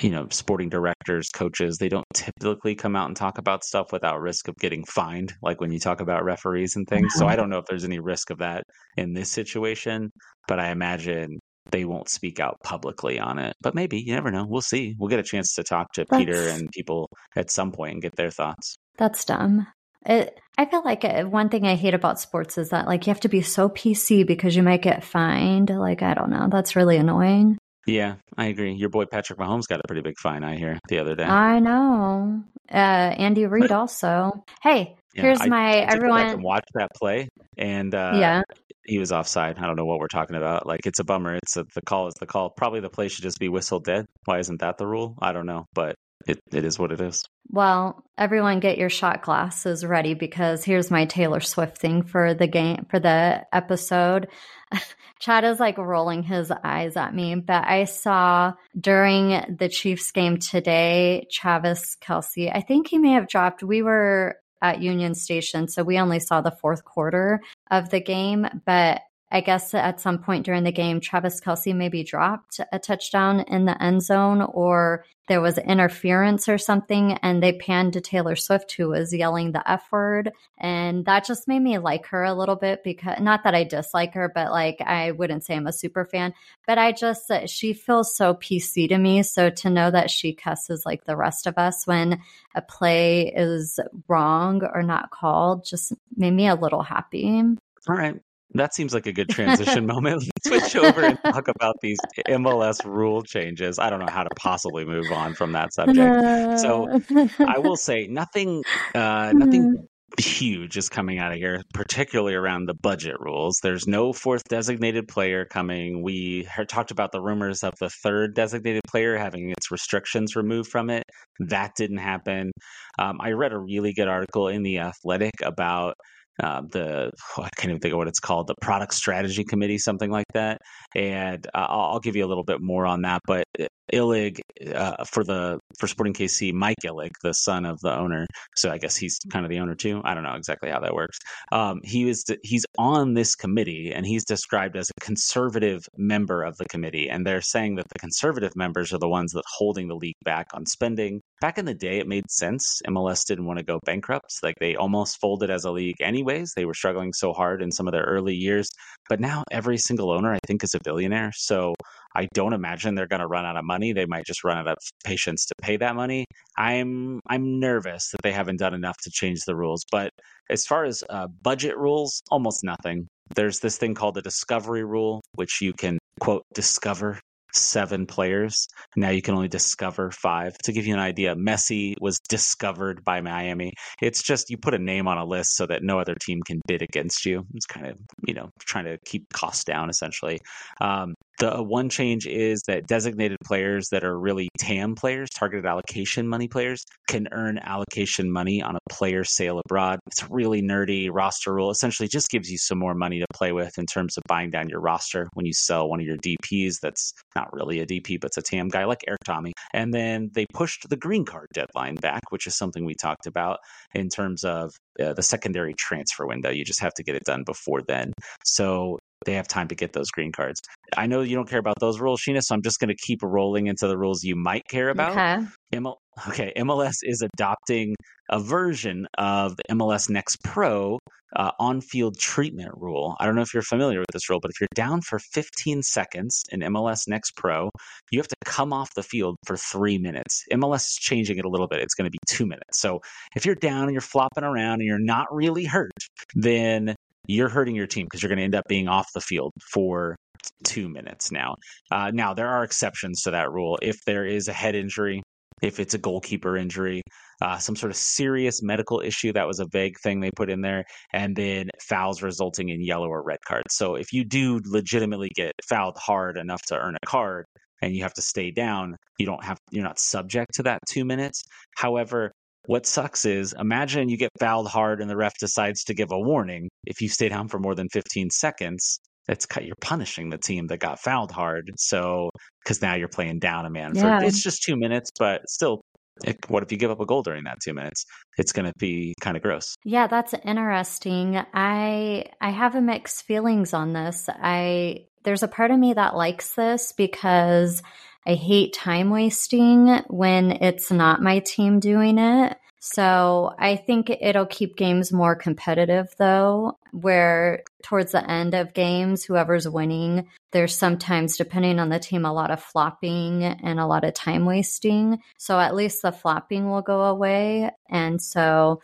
Speaker 1: you know, sporting directors, coaches, they don't typically come out and talk about stuff without risk of getting fined, like when you talk about referees and things. So I mm-hmm. don't know if there's any risk of that in this situation, but I imagine they won't speak out publicly on it. But maybe you never know. We'll see. We'll get a chance to talk to That's, Peter and people at some point and get their thoughts.
Speaker 2: That's dumb. It, I feel like uh, one thing I hate about sports is that like you have to be so PC because you might get fined. Like I don't know, that's really annoying.
Speaker 1: Yeah, I agree. Your boy Patrick Mahomes got a pretty big fine, I hear, the other day.
Speaker 2: I know. Uh, Andy Reid also. Hey, yeah, here's I, my I everyone.
Speaker 1: watch that play, and uh, yeah, he was offside. I don't know what we're talking about. Like it's a bummer. It's a, the call is the call. Probably the play should just be whistled dead. Why isn't that the rule? I don't know, but it, it is what it is.
Speaker 2: Well, everyone get your shot glasses ready because here's my Taylor Swift thing for the game for the episode. Chad is like rolling his eyes at me, but I saw during the Chiefs game today, Travis Kelce, I think he may have dropped. We were at Union Station. So we only saw the fourth quarter of the game, but I guess at some point during the game, Travis Kelce maybe dropped a touchdown in the end zone or there was interference or something. And they panned to Taylor Swift, who was yelling the F word. And that just made me like her a little bit because not that I dislike her, but like I wouldn't say I'm a super fan, but I just, she feels so PC to me. So to know that she cusses like the rest of us when a play is wrong or not called just made me a little happy.
Speaker 1: All right. That seems like a good transition moment. Let's switch over and talk about these MLS rule changes. I don't know how to possibly move on from that subject. So I will say nothing, uh, nothing huge is coming out of here, particularly around the budget rules. There's no fourth designated player coming. We talked about the rumors of the third designated player having its restrictions removed from it. That didn't happen. Um, I read a really good article in The Athletic about uh, the oh, I can't even think of what it's called, the product strategy committee, something like that. And uh, I'll, give you a little bit more on that. But uh, Illig uh, for the for Sporting KC, Mike Illig, the son of the owner, so I guess he's kind of the owner too. I don't know exactly how that works. Um, he was he's on this committee, and he's described as a conservative member of the committee. And they're saying that the conservative members are the ones that holding the league back on spending. Back in the day, it made sense. MLS didn't want to go bankrupt; like they almost folded as a league anyways. They were struggling so hard in some of their early years, but now every single owner, I think, is a billionaire. So I don't imagine they're going to run out of money. They might just run out of patience to pay that money. I'm I'm nervous that they haven't done enough to change the rules. But as far as uh, budget rules, almost nothing. There's this thing called the discovery rule, which you can quote discover seven players. Now you can only discover five. To give you an idea, Messi was discovered by Miami. It's just you put a name on a list so that no other team can bid against you. It's kind of, you know, trying to keep costs down essentially. Um, the one change is that designated players that are really TAM players, targeted allocation money players, can earn allocation money on a player sale abroad. It's really nerdy roster rule. Essentially, just gives you some more money to play with in terms of buying down your roster when you sell one of your DPs. That's not really a DP, but it's a TAM guy like Erik Thommy. And then they pushed the green card deadline back, which is something we talked about in terms of uh, the secondary transfer window. You just have to get it done before then. So they have time to get those green cards. I know you don't care about those rules, Sheena, so I'm just going to keep rolling into the rules you might care about.
Speaker 2: Okay.
Speaker 1: ML- okay, MLS is adopting a version of the MLS Next Pro uh, on field treatment rule. I don't know if you're familiar with this rule, but if you're down for 15 seconds in MLS Next Pro, you have to come off the field for three minutes. MLS is changing it a little bit. It's going to be two minutes. So if you're down and you're flopping around and you're not really hurt, then you're hurting your team because you're going to end up being off the field for two minutes now. Uh, now, there are exceptions to that rule. If there is a head injury, if it's a goalkeeper injury, uh, some sort of serious medical issue, that was a vague thing they put in there, and then fouls resulting in yellow or red cards. So if you do legitimately get fouled hard enough to earn a card, and you have to stay down, you don't have you're not subject to that two minutes. However, what sucks is imagine you get fouled hard and the ref decides to give a warning. If you stay down for more than 15 seconds, it's you're punishing the team that got fouled hard. So because now you're playing down a man yeah. for it's just two minutes, but still. It, what if you give up a goal during that two minutes? It's going to be kind of gross.
Speaker 2: Yeah, that's interesting. I I have a mixed feelings on this. I there's a part of me that likes this because I hate time wasting when it's not my team doing it. So I think it'll keep games more competitive though, where towards the end of games, whoever's winning, there's sometimes, depending on the team, a lot of flopping and a lot of time wasting. So at least the flopping will go away. And so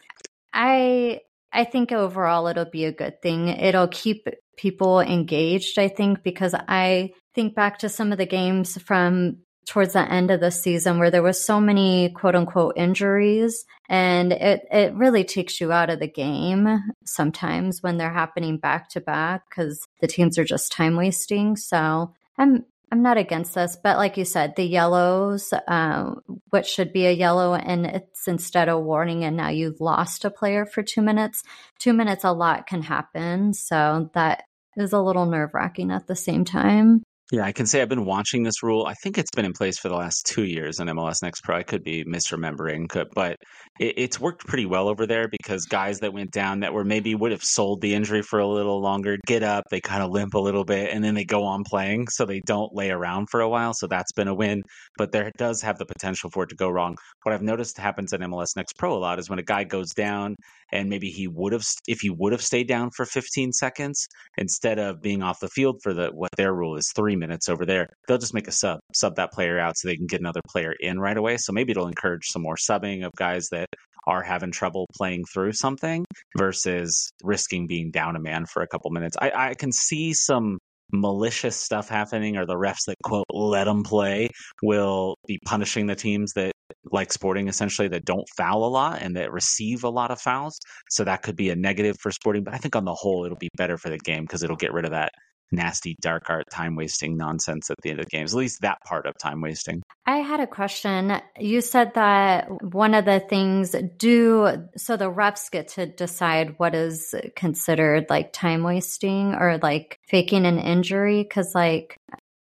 Speaker 2: I I think overall it'll be a good thing. It'll keep people engaged, I think, because I think back to some of the games from towards the end of the season where there was so many quote unquote injuries and it it really takes you out of the game sometimes when they're happening back to back cuz the teams are just time wasting so I'm I'm not against this, but like you said, the yellows, um, what should be a yellow, and it's instead a warning, and now you've lost a player for two minutes. Two minutes, a lot can happen. So that is a little nerve wracking at the same time.
Speaker 1: Yeah, I can say I've been watching this rule. I think it's been in place for the last two years in MLS Next Pro. I could be misremembering, but it, it's worked pretty well over there because guys that went down that were maybe would have sold the injury for a little longer get up, they kind of limp a little bit, and then they go on playing, so they don't lay around for a while. So that's been a win. But there does have the potential for it to go wrong. What I've noticed happens in MLS Next Pro a lot is when a guy goes down and maybe he would have, if he would have stayed down for 15 seconds instead of being off the field for the what their rule is three minutes over there, they'll just make a sub, sub that player out so they can get another player in right away. So maybe it'll encourage some more subbing of guys that are having trouble playing through something versus risking being down a man for a couple minutes. I, I can see some malicious stuff happening or the refs that quote let them play will be punishing the teams that like sporting essentially that don't foul a lot and that receive a lot of fouls so that could be a negative for sporting but i think on the whole it'll be better for the game because it'll get rid of that nasty dark art time wasting nonsense at the end of the games at least that part of time wasting
Speaker 2: i had a question you said that one of the things do so the refs get to decide what is considered like time wasting or like faking an injury because like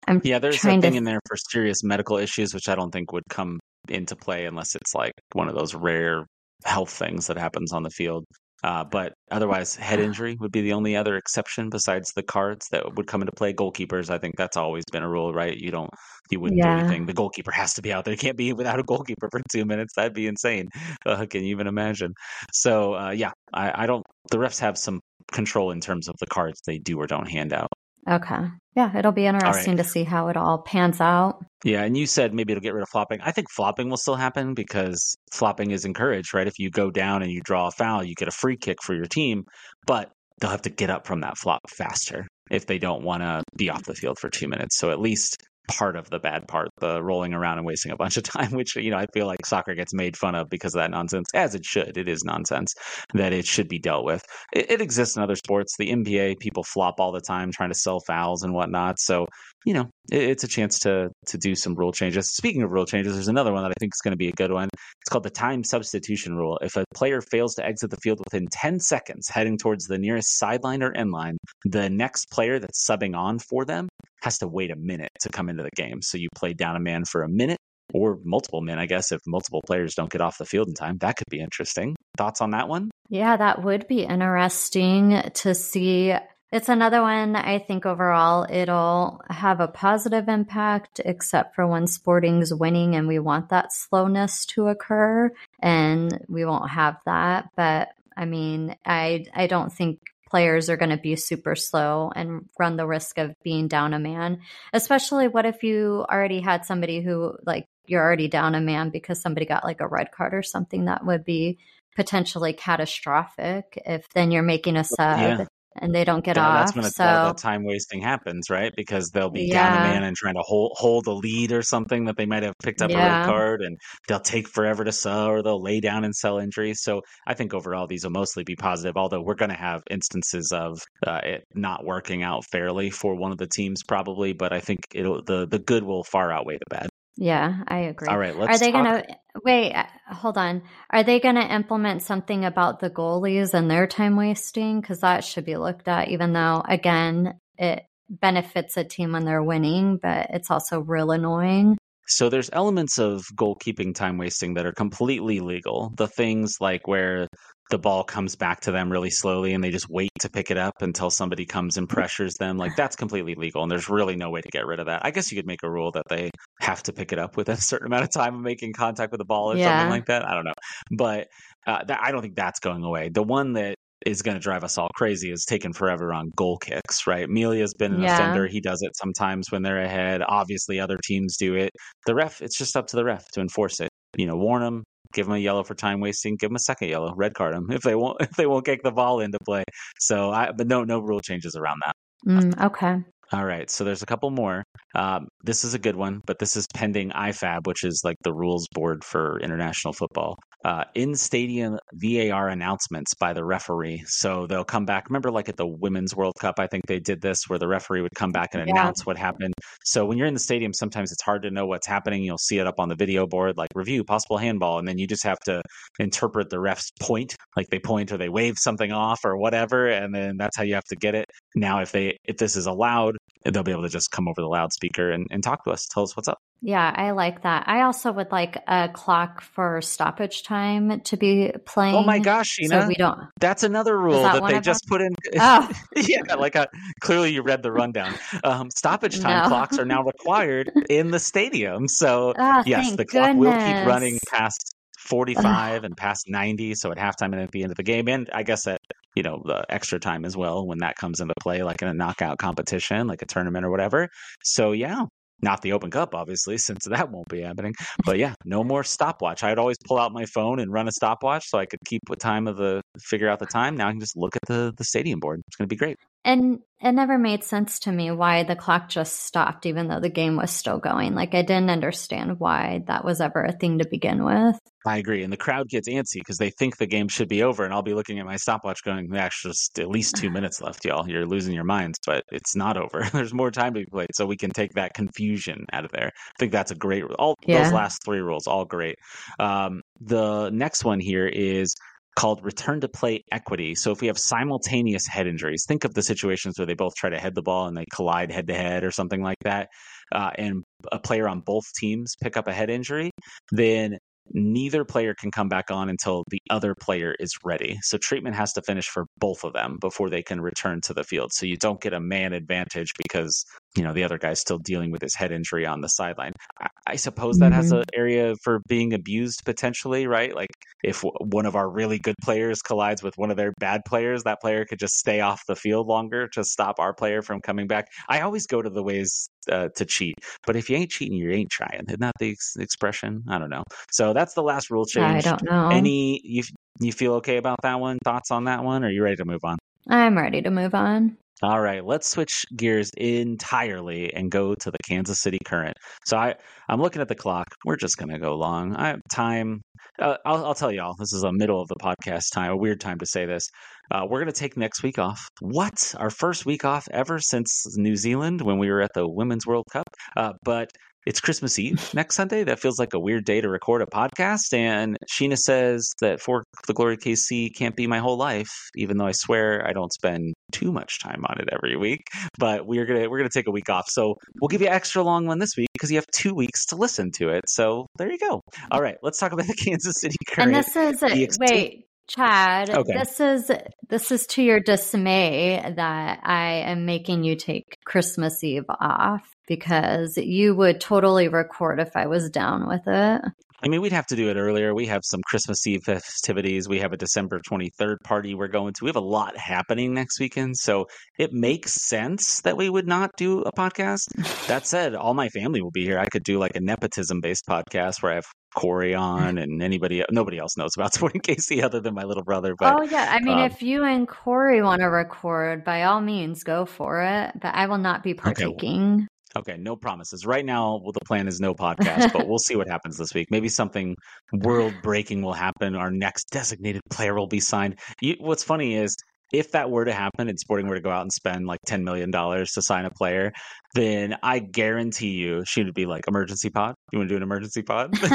Speaker 1: I'm yeah, there's a thing to... in there for serious medical issues, which I don't think would come into play unless it's like one of those rare health things that happens on the field. Uh, but otherwise, head injury would be the only other exception besides the cards that would come into play. Goalkeepers, I think that's always been a rule, right? You don't, you wouldn't yeah. do anything. The goalkeeper has to be out there. You can't be without a goalkeeper for two minutes. That'd be insane. Uh, can you even imagine? So, uh, yeah, I, I don't. The refs have some control in terms of the cards they do or don't hand out.
Speaker 2: Okay. Yeah, it'll be interesting right. to see how it all pans out.
Speaker 1: Yeah, and you said maybe it'll get rid of flopping. I think flopping will still happen because flopping is encouraged, right? If you go down and you draw a foul, you get a free kick for your team, but they'll have to get up from that flop faster if they don't want to be off the field for two minutes. So at least part of the bad part, the rolling around and wasting a bunch of time, which, you know, I feel like soccer gets made fun of because of that nonsense, as it should. It is nonsense that it should be dealt with. It, it exists in other sports. The NBA, people flop all the time trying to sell fouls and whatnot. So, you know, it, it's a chance to to do some rule changes. Speaking of rule changes, there's another one that I think is going to be a good one. It's called the time substitution rule. If a player fails to exit the field within 10 seconds heading towards the nearest sideline or end line, the next player that's subbing on for them has to wait a minute to come into the game. So you play down a man for a minute or multiple men, I guess, if multiple players don't get off the field in time. That could be interesting. Thoughts on that one?
Speaker 2: Yeah, that would be interesting to see. It's another one I think overall it'll have a positive impact, except for when Sporting's winning and we want that slowness to occur, and we won't have that. But I mean, I I don't think players are going to be super slow and run the risk of being down a man. Especially what if you already had somebody who like you're already down a man because somebody got like a red card or something that would be potentially catastrophic if then you're making a sub yeah and they don't get
Speaker 1: yeah,
Speaker 2: off.
Speaker 1: That's when
Speaker 2: so
Speaker 1: the time wasting happens, right? Because they'll be yeah. down a man and trying to hold hold a lead or something that they might have picked up yeah. a red card, and they'll take forever to sell, or they'll lay down and sell injuries. So I think overall these will mostly be positive. Although we're going to have instances of uh, it not working out fairly for one of the teams, probably. But I think it'll the the good will far outweigh the bad.
Speaker 2: Yeah, I agree.
Speaker 1: All right, let's.
Speaker 2: Are they going to wait? Uh, hold on. Are they going to implement something about the goalies and their time wasting? Because that should be looked at. Even though, again, it benefits a team when they're winning, but it's also real annoying.
Speaker 1: So there's elements of goalkeeping time wasting that are completely legal. The things like where the ball comes back to them really slowly and they just wait to pick it up until somebody comes and pressures them like that's completely legal and there's really no way to get rid of that i guess you could make a rule that they have to pick it up within a certain amount of time of making contact with the ball or yeah. something like that i don't know but uh, that, i don't think that's going away the one that is going to drive us all crazy is taking forever on goal kicks, right? Melia's been an yeah. offender. He does it sometimes when they're ahead. Obviously, other teams do it. The ref, it's just up to the ref to enforce it. You know, warn them, give them a yellow for time wasting, give them a second yellow, red card them if they won't if they won't kick the ball into play. So I but no no rule changes around that.
Speaker 2: Mm, okay.
Speaker 1: All right, so there's a couple more. Um, this is a good one, but this is pending IFAB, which is like the rules board for international football uh, in stadium VAR announcements by the referee. So they'll come back. Remember, like at the Women's World Cup, I think they did this where the referee would come back and yeah. announce what happened. So when you're in the stadium, sometimes it's hard to know what's happening. You'll see it up on the video board, like review, possible handball. And then you just have to interpret the ref's point, like they point or they wave something off or whatever. And then that's how you have to get it. Now, if they if this is allowed, they'll be able to just come over the loudspeaker and, and talk to us, tell us what's up.
Speaker 2: Yeah, I like that. I also would like a clock for stoppage time to be playing.
Speaker 1: Oh my gosh, Sheena. So we don't. That's another rule that, that they just put in.
Speaker 2: Oh.
Speaker 1: yeah, like a, clearly you read the rundown. Um, stoppage time no. clocks are now required in the stadium. So,
Speaker 2: oh,
Speaker 1: yes, the clock will keep running past 45 and past 90 so at halftime and at the end of the game and i guess at you know the extra time as well when that comes into play like in a knockout competition like a tournament or whatever so yeah not the Open Cup, obviously, since that won't be happening. But yeah, no more stopwatch. I'd always pull out my phone and run a stopwatch so I could keep what time of the figure out the time. Now I can just look at the the stadium board. It's going to be great.
Speaker 2: And it never made sense to me why the clock just stopped, even though the game was still going. Like, I didn't understand why that was ever a thing to begin with.
Speaker 1: I agree. And the crowd gets antsy because they think the game should be over. And I'll be looking at my stopwatch going, there's just at least two minutes left, y'all. You're losing your minds, but it's not over. There's more time to be played. So we can take that confusion out of there. I think that's a great, all yeah. those last three rules, all great. Um, the next one here is called return to play equity. So if we have simultaneous head injuries, think of the situations where they both try to head the ball and they collide head to head or something like that, uh, and a player on both teams pick up a head injury, then neither player can come back on until the other player is ready. So treatment has to finish for both of them before they can return to the field. So you don't get a man advantage because you know the other guy's still dealing with his head injury on the sideline. I, I suppose that mm-hmm. has an area for being abused potentially, right? Like if one of our really good players collides with one of their bad players, that player could just stay off the field longer to stop our player from coming back. I always go to the ways uh, to cheat, but if you ain't cheating, you ain't trying. Isn't that the ex- expression? I don't know. So that's the last rule change.
Speaker 2: I don't know.
Speaker 1: Any you you feel okay about that one? Thoughts on that one? Or are you ready to move on?
Speaker 2: I'm ready to move on.
Speaker 1: All right, let's switch gears entirely and go to the Kansas City Current. So I, I'm looking at the clock. We're just to go long. I have time. Uh, I'll, I'll tell y'all. This is a middle of the podcast time. A weird time to say this. Uh, we're to take next week off. What? Our first week off ever since New Zealand when we were at the Women's World Cup. Uh, but it's Christmas Eve next Sunday. That feels like a weird day to record a podcast. And Sheena says that For the Glory KC can't be my whole life, even though I swear I don't spend too much time on it every week. But we're gonna we're gonna take a week off. So we'll give you an extra long one this week because you have two weeks to listen to it. So there you go. All right, let's talk about the Kansas City Current.
Speaker 2: And this is ex- wait. Chad, okay. this is this is to your dismay that I am making you take Christmas Eve off because you would totally record if I was down with it.
Speaker 1: I mean, we'd have to do it earlier. We have some Christmas Eve festivities. We have a December 23rd party we're going to. We have a lot happening next weekend. So it makes sense that we would not do a podcast. that said, all my family will be here. I could do like a nepotism based podcast where I have Corey on and anybody, nobody else knows about Sporting KC other than my little brother. But,
Speaker 2: oh, yeah. I mean, um, if you and Corey want to record, by all means, go for it. But I will not be partaking.
Speaker 1: Okay. Okay, no promises. Right now, well, the plan is no podcast, but we'll see what happens this week. Maybe something world breaking will happen. Our next designated player will be signed. You, what's funny is if that were to happen and Sporting were to go out and spend like $10 million to sign a player, then I guarantee you she would be like, emergency pod? You want to do an emergency pod?
Speaker 2: if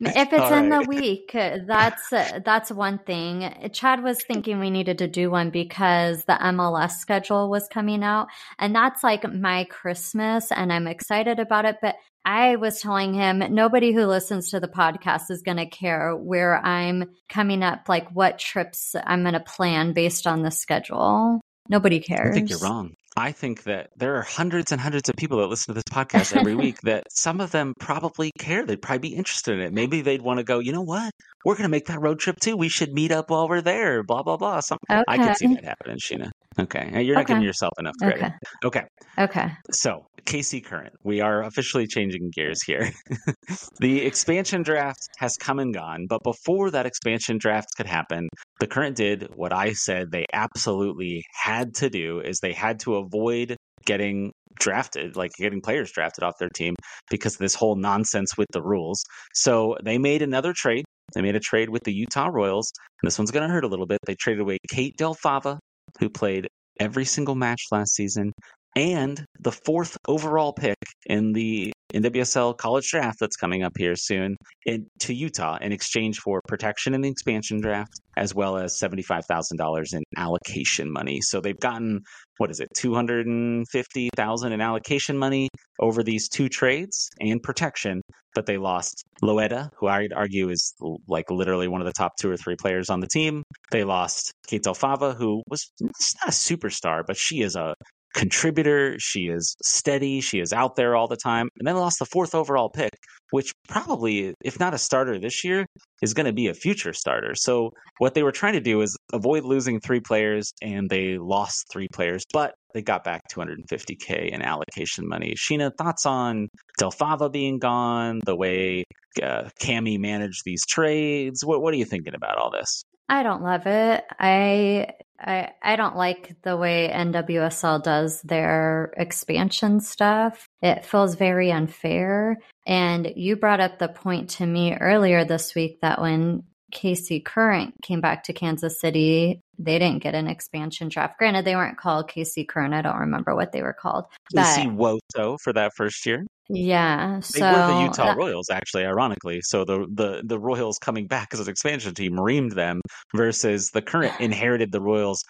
Speaker 2: it's in the week, that's that's one thing. Chad was thinking we needed to do one because the MLS schedule was coming out, and that's like my Christmas, and I'm excited about it. But I was telling him nobody who listens to the podcast is going to care where I'm coming up, like what trips I'm going to plan based on the schedule. Nobody cares.
Speaker 1: I think you're wrong. I think that there are hundreds and hundreds of people that listen to this podcast every week that some of them probably care. They'd probably be interested in it. Maybe they'd want to go, you know what? We're going to make that road trip too. We should meet up while we're there, blah, blah, blah. Some, okay. I can see that happening, Sheena. Okay. You're not okay. giving yourself enough credit.
Speaker 2: Okay.
Speaker 1: Okay.
Speaker 2: Okay.
Speaker 1: So, KC Current, we are officially changing gears here. the expansion draft has come and gone, but before that expansion draft could happen, the Current did what I said they absolutely had to do is they had to avoid getting drafted, like getting players drafted off their team because of this whole nonsense with the rules. So they made another trade. They made a trade with the Utah Royals. And This one's going to hurt a little bit. They traded away Kate Del Fava, who played every single match last season, and the fourth overall pick in the NWSL college draft that's coming up here soon in, to Utah in exchange for protection in the expansion draft, as well as $75,000 in allocation money. So they've gotten, what is it, 250000 in allocation money over these two trades and protection, but they lost Loera, who I'd argue is like literally one of the top two or three players on the team. They lost Kate Fava, who was not a superstar, but she is a contributor. She is steady. She is out there all the time. And then lost the fourth overall pick, which probably, if not a starter this year, is going to be a future starter. So what they were trying to do is avoid losing three players, and they lost three players, but they got back 250k in allocation money. Sheena, thoughts on Del Fava being gone, the way uh, Cami managed these trades? What What are you thinking about all this?
Speaker 2: I don't love it. I I I don't like the way NWSL does their expansion stuff. It feels very unfair. And you brought up the point to me earlier this week that when KC Current came back to Kansas City, they didn't get an expansion draft. Granted, they weren't called KC Current. I don't remember what they were called.
Speaker 1: KC Woto for that first year.
Speaker 2: Yeah,
Speaker 1: so they were the Utah that, Royals, actually, ironically. So the the the Royals coming back as an expansion team reamed them, versus the current inherited the Royals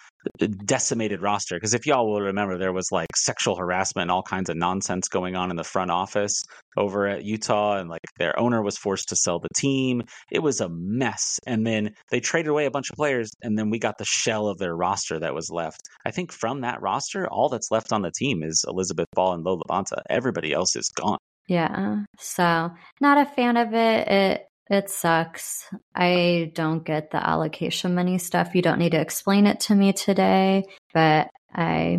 Speaker 1: decimated roster. Because if y'all will remember, there was like sexual harassment and all kinds of nonsense going on in the front office over at Utah, and like their owner was forced to sell the team. It was a mess. And then they traded away a bunch of players, and then we got the shell of their roster that was left. I think from that roster, all that's left on the team is Elizabeth Ball and Lola LaBonta. Everybody else is gone.
Speaker 2: Yeah. So not a fan of it. It it sucks. I don't get the allocation money stuff. You don't need to explain it to me today, but I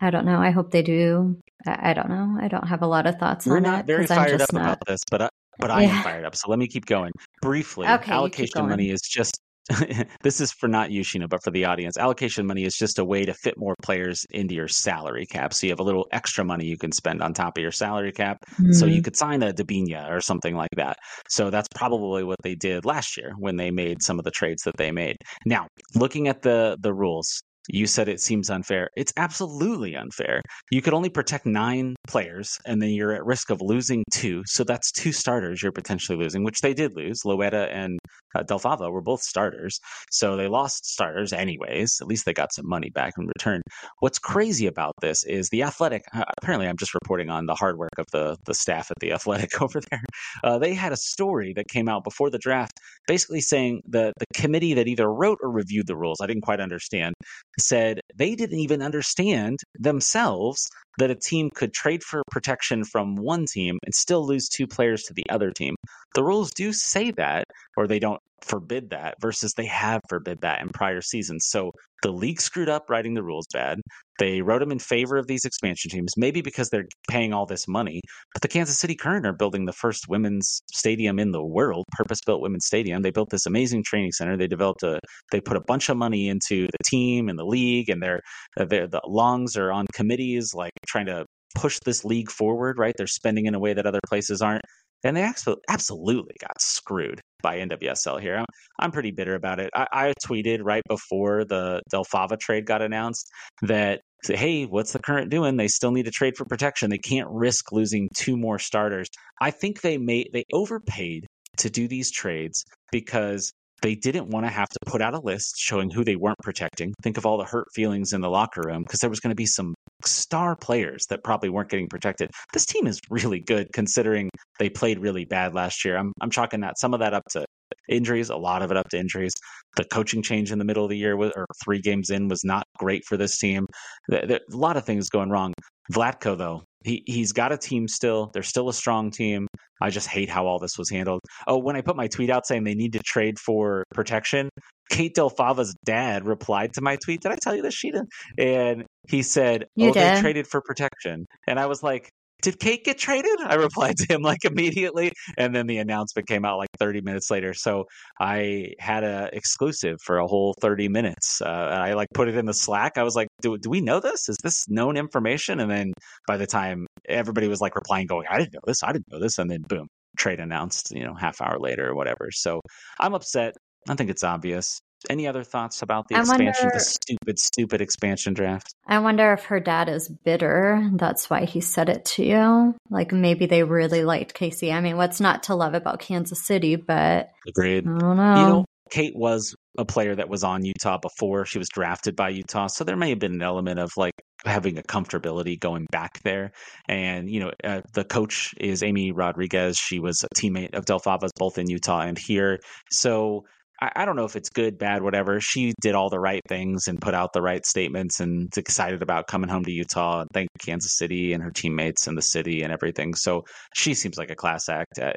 Speaker 2: I don't know. I hope they do. I, I don't know. I don't have a lot of thoughts
Speaker 1: We're
Speaker 2: on
Speaker 1: not
Speaker 2: it.
Speaker 1: very fired up not... about this, but I, but I yeah. am fired up. So let me keep going. Briefly,
Speaker 2: okay,
Speaker 1: allocation money is just this is for not you, Sheena, but for the audience. Allocation money is just a way to fit more players into your salary cap. So you have a little extra money you can spend on top of your salary cap. Mm-hmm. So you mm-hmm. could sign a Debinha or something like that. So that's probably what they did last year when they made some of the trades that they made. Now, looking at the the rules, you said it seems unfair. It's absolutely unfair. You could only protect nine players, and then you're at risk of losing two. So that's two starters you're potentially losing, which they did lose. Loera and uh, Del Fava were both starters. So they lost starters anyways. At least they got some money back in return. What's crazy about this is the Athletic, uh, apparently, I'm just reporting on the hard work of the, the staff at the Athletic over there. Uh, they had a story that came out before the draft basically saying that the committee that either wrote or reviewed the rules, I didn't quite understand, said they didn't even understand themselves that a team could trade for protection from one team and still lose two players to the other team. The rules do say that, or they don't forbid that, versus they have forbid that in prior seasons. So the league screwed up writing the rules bad. They wrote them in favor of these expansion teams, maybe because they're paying all this money. But the Kansas City Current are building the first women's stadium in the world, purpose-built women's stadium. They built this amazing training center. They developed a, they put a bunch of money into the team and the league, and their, uh, their the Longs are on committees like trying to push this league forward. Right, they're spending in a way that other places aren't and they absolutely got screwed by NWSL here. I'm, I'm pretty bitter about it. I, I, tweeted right before the Del Fava trade got announced that, hey, what's the current doing? They still need to trade for protection. They can't risk losing two more starters. I think they made they overpaid to do these trades because they didn't want to have to put out a list showing who they weren't protecting. Think of all the hurt feelings in the locker room because there was going to be some star players that probably weren't getting protected. This team is really good considering they played really bad last year. I'm I'm chalking that some of that up to injuries, a lot of it up to injuries. The coaching change in the middle of the year was, or three games in was not great for this team. There, there, a lot of things going wrong. Vlatko though, he he's got a team still. They're still a strong team. I just hate how all this was handled. Oh, when I put my tweet out saying they need to trade for protection, Kate Del Fava's dad replied to my tweet. Did I tell you this, Sheena? And he said,
Speaker 2: you
Speaker 1: "Oh,
Speaker 2: did.
Speaker 1: they traded for protection." And I was like, did Kate get traded? I replied to him like immediately, and then the announcement came out like 30 minutes later. So I had a exclusive for a whole 30 minutes. Uh, I like put it in the Slack. I was like, do, do we know this? Is this known information? And then by the time everybody was like replying, going, I didn't know this, I didn't know this, and then boom, trade announced, you know, half hour later or whatever. So I'm upset. I think it's obvious. Any other thoughts about the I expansion, wonder, the stupid, stupid expansion draft?
Speaker 2: I wonder if her dad is bitter. That's why he said it to you. Like maybe they really liked KC. I mean, what's not to love about Kansas City? But
Speaker 1: agreed.
Speaker 2: I don't know.
Speaker 1: You know, Kate was a player that was on Utah before she was drafted by Utah, so there may have been an element of like having a comfortability going back there. And you know, uh, the coach is Amy Rodriguez. She was a teammate of Del Fava's both in Utah and here. So I, I, don't know if it's good, bad, whatever. She did all the right things and put out the right statements and is excited about coming home to Utah and thank Kansas City and her teammates and the city and everything. So she seems like a class act. Uh,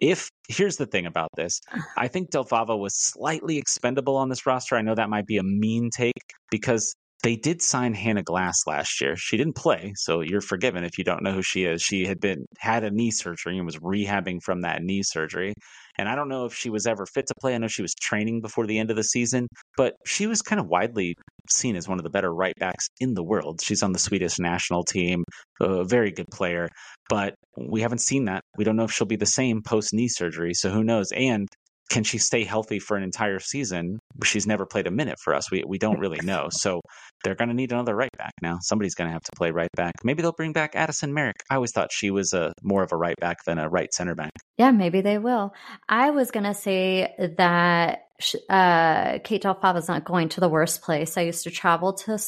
Speaker 1: if here's the thing about this, I think Del Fava was slightly expendable on this roster. I know that might be a mean take because they did sign Hanna Glas last year. She didn't play, so you're forgiven if you don't know who she is. She had been had a knee surgery and was rehabbing from that knee surgery. And I don't know if she was ever fit to play. I know she was training before the end of the season, but she was kind of widely seen as one of the better right backs in the world. She's on the Swedish national team, a very good player, but we haven't seen that. We don't know if she'll be the same post knee surgery, so who knows? And can she stay healthy for an entire season? She's never played a minute for us. We we don't really know. So they're going to need another right back now. Somebody's going to have to play right back. Maybe they'll bring back Addisyn Merrick. I always thought she was a more of a right back than a right center back.
Speaker 2: Yeah, maybe they will. I was going to say that uh, Kate Fava's not going to the worst place. I used to travel to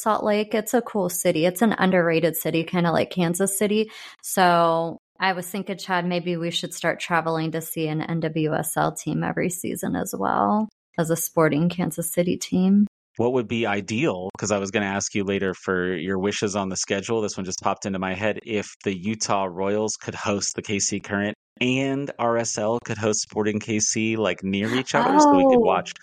Speaker 2: I was thinking, Chad, maybe we should start traveling to see an NWSL team every season as well as a sporting Kansas City team.
Speaker 1: What would be ideal? Because I was going to ask you later for your wishes on the schedule. This one just popped into my head. If the Utah Royals could host the KC Current and RSL could host Sporting KC like near each other, oh, so we could oh, watch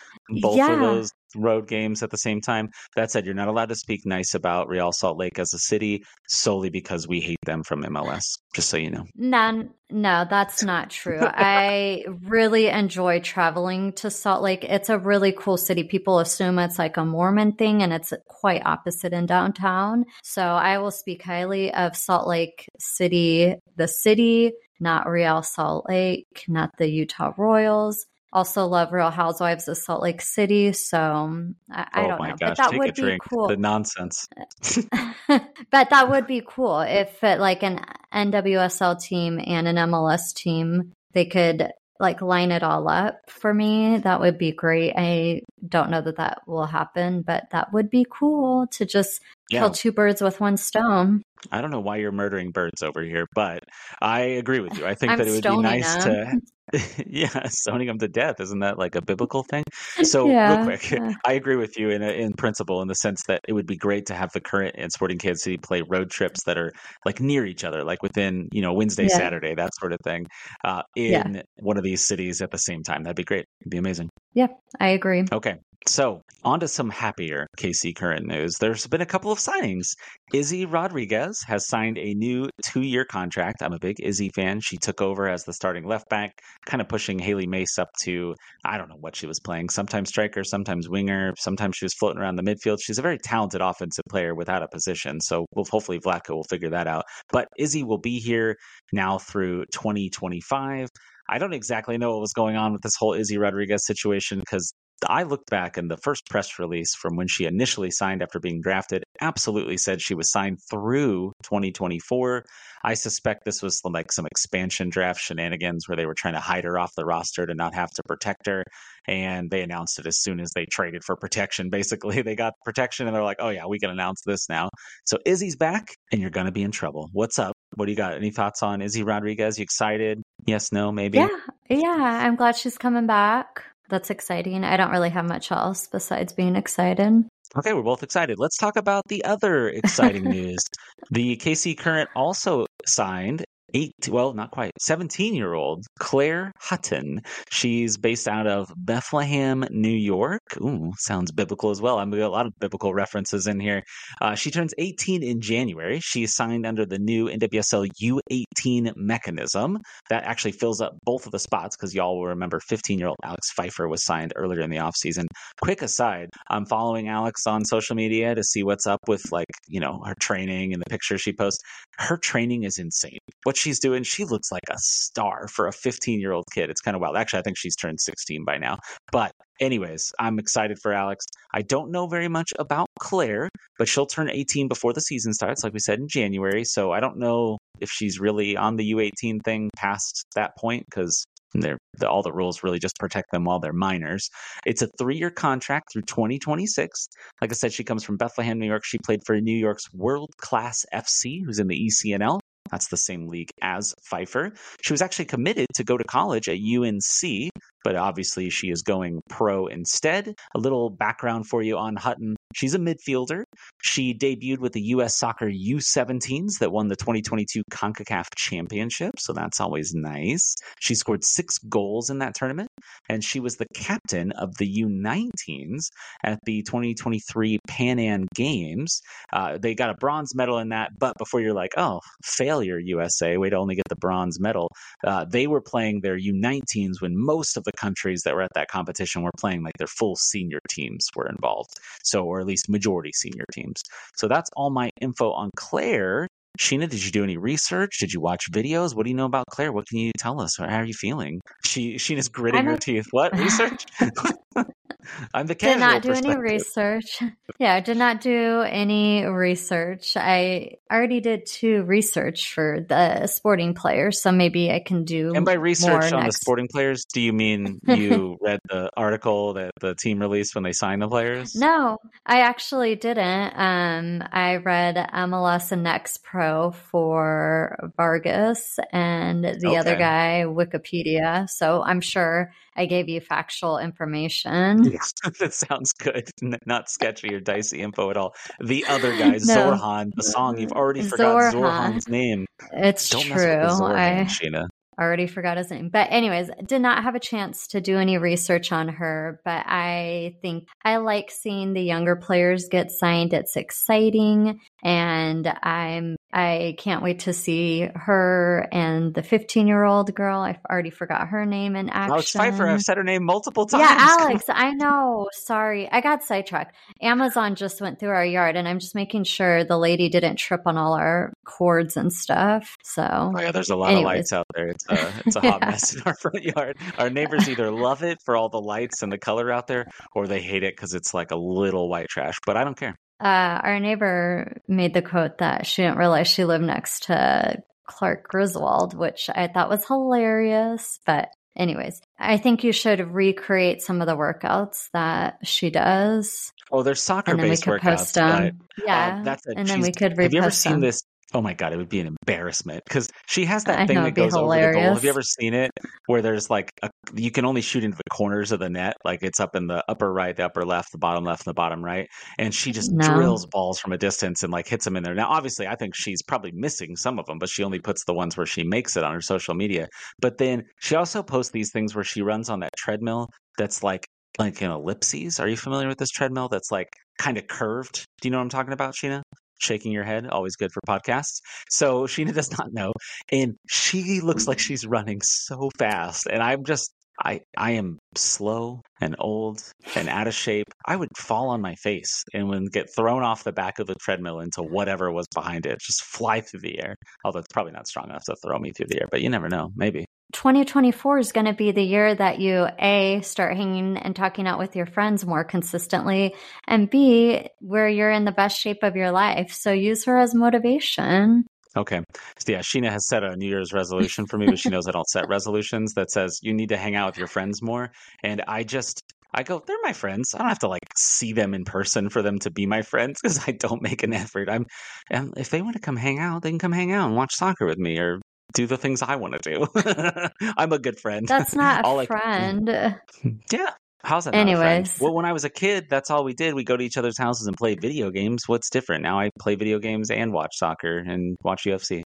Speaker 1: both yeah. of those road games at the same time. That said, you're not allowed to speak nice about Real Salt Lake as a city solely because we hate them from MLS, just so you know.
Speaker 2: None. No, that's not true. I really enjoy traveling to Salt Lake. It's a really cool city. People assume it's like a Mormon thing, and it's quite opposite in downtown. So I will speak highly of Salt Lake City, the city, not Real Salt Lake, not the Utah Royals. Also love Real Housewives of Salt Lake City. So um, I, I oh don't know,
Speaker 1: gosh,
Speaker 2: but that
Speaker 1: Take
Speaker 2: would be
Speaker 1: drink.
Speaker 2: cool.
Speaker 1: The nonsense.
Speaker 2: but that would be cool if it, like an NWSL team and an MLS team, they could like line it all up for me. That would be great. I don't know that that will happen, but that would be cool to just yeah. kill two birds with one stone.
Speaker 1: I don't know why you're murdering birds over here, but I agree with you. I think that it would be nice them. to, yeah, stoning them to death. Isn't that like a biblical thing? So, yeah, real quick, yeah. I agree with you in in principle, in the sense that it would be great to have the current and Sporting Kansas City play road trips that are like near each other, like within you know Wednesday, yeah. Saturday, that sort of thing, uh, in one of these cities at the same time. That'd be great. It'd be amazing.
Speaker 2: Yeah, I agree.
Speaker 1: Okay, so, on to some happier KC current news. There's been a couple of signings. Izzy Rodriguez has signed a new two year contract. I'm a big Izzy fan. She took over as the starting left back, kind of pushing Hailie Mace up to, I don't know what she was playing, sometimes striker, sometimes winger, sometimes she was floating around the midfield. She's a very talented offensive player without a position. So, we'll, hopefully, Vlatko will figure that out. But Izzy will be here now through 2025. I don't exactly know what was going on with this whole Izzy Rodriguez situation because I looked back and the first press release from when she initially signed after being drafted absolutely said she was signed through 2024. I suspect this was like some expansion draft shenanigans where they were trying to hide her off the roster to not have to protect her. And they announced it as soon as they traded for protection. Basically, they got protection and they're like, oh, yeah, we can announce this now. So Izzy's back and you're going to be in trouble. What's up? What do you got? Any thoughts on Izzy Rodriguez? You excited? Yes, no, maybe?
Speaker 2: Yeah, yeah. I'm glad she's coming back that's exciting. I don't really have much else besides being excited.
Speaker 1: Okay, we're both excited. Let's talk about the other exciting news. The KC Current also signed eight, well, not quite, 17 year old Claire Hutton. She's based out of Bethlehem, New York. Ooh, sounds biblical as well. I'm to get a lot of biblical references in here. Uh, she turns 18 in January. She signed under the new NWSL U18 mechanism that actually fills up both of the spots because y'all will remember 15 year old Alex Pfeiffer was signed earlier in the offseason. Quick aside, I'm following Alex on social media to see what's up with like, you know, her training and the pictures she posts. Her training is insane. What she's doing, she looks like a star for a 15 year old kid. It's kind of wild. Actually, I think she's turned 16 by now. But, anyways, I'm excited for Alex. I don't know very much about Claire, but she'll turn 18 before the season starts, like we said in January. So I don't know if she's really on the U18 thing past that point because they're, the, all the rules really just protect them while they're minors. It's a three year contract through 2026. Like I said, she comes from Bethlehem, New York. She played for New York's World Class FC, who's in the ECNL. That's the same league as Pfeiffer. She was actually committed to go to college at UNC, but obviously she is going pro instead. A little background for you on Hutton. She's a midfielder. She debuted with the U.S. Soccer U17s that won the 2022 CONCACAF Championship, so that's always nice. She scored six goals in that tournament, and she was the captain of the U19s at the 2023 Pan Am Games. Uh, they got a bronze medal in that, but before you're like, oh, failure, USA, way to only get the bronze medal, uh, they were playing their U19s when most of the countries that were at that competition were playing like their full senior teams were involved. So, or at least majority senior teams. So that's all my info on Claire. Sheena, did you do any research? Did you watch videos? What do you know about Claire? What can you tell us? How are you feeling? She Sheena's gritting her teeth. What research? I'm the.
Speaker 2: Did not do any research. Yeah, did not do any research. I already did two research for the sporting players, so maybe I can do.
Speaker 1: And by research on next. the sporting players, do you mean you read the article that the team released when they signed the players?
Speaker 2: No, I actually didn't. Um, I read MLS and Next Pro for Vargas and the okay. other guy Wikipedia. So I'm sure I gave you factual information.
Speaker 1: Yes, that sounds good. Not sketchy or dicey info at all. The other guy, no. Zorhan, the song you've already forgot Zorhan. Zorhan's name.
Speaker 2: It's Don't true. Zorhan, I Sheena already forgot his name. But anyways, did not have a chance to do any research on her, but I think I like seeing the younger players get signed. It's exciting and I'm I can't wait to see her and the 15 year old girl. I already forgot her name in action.
Speaker 1: Alex Pfeiffer. I've said her name multiple times.
Speaker 2: Yeah, Alex. I know. Sorry, I got sidetracked. Amazon just went through our yard, and I'm just making sure the lady didn't trip on all our cords and stuff. So,
Speaker 1: oh yeah, there's a lot anyways. of lights out there. It's a it's a hot yeah. mess in our front yard. Our neighbors either love it for all the lights and the color out there, or they hate it because it's like a little white trash. But I don't care
Speaker 2: uh, our neighbor made the quote that she didn't realize she lived next to Clark Griswold, which I thought was hilarious. But, anyways, I think you should recreate some of the workouts that she does.
Speaker 1: Oh, there's soccer based workouts. But,
Speaker 2: yeah, uh, that's a, and then we could. Have
Speaker 1: you ever
Speaker 2: seen them.
Speaker 1: this Oh my god, it would be an embarrassment because she has that I thing know, that goes over the goal. Have you ever seen it where there's like a, you can only shoot into the corners of the net, like it's up in the upper right, the upper left, the bottom left, and the bottom right, and she just no. drills balls from a distance and like hits them in there. Now, obviously, I think she's probably missing some of them, but she only puts the ones where she makes it on her social media. But then she also posts these things where she runs on that treadmill that's like like an ellipses. Are you familiar with this treadmill that's like kind of curved? Do you know what I'm talking about, Sheena? Shaking your head, always good for podcasts. So Sheena does not know. And she looks like she's running so fast. And I'm just, I, I am slow and old and out of shape. I would fall on my face and would get thrown off the back of the treadmill into whatever was behind it, just fly through the air. Although it's probably not strong enough to throw me through the air, but you never know. Maybe.
Speaker 2: 2024 is going to be the year that you A, start hanging and talking out with your friends more consistently, and B, where you're in the best shape of your life. So use her as motivation.
Speaker 1: Okay. So yeah, Sheena has set a New Year's resolution for me, but she knows I don't set resolutions that says you need to hang out with your friends more. And I just, I go, they're my friends. I don't have to like see them in person for them to be my friends because I don't make an effort. I'm, and if they want to come hang out, they can come hang out and watch soccer with me or do the things I want to do. I'm a good friend.
Speaker 2: That's not a friend.
Speaker 1: yeah. How's that? Anyways. Well, when I was a kid, that's all we did. We go to each other's houses and play video games. What's different? Now I play video games and watch soccer and watch UFC.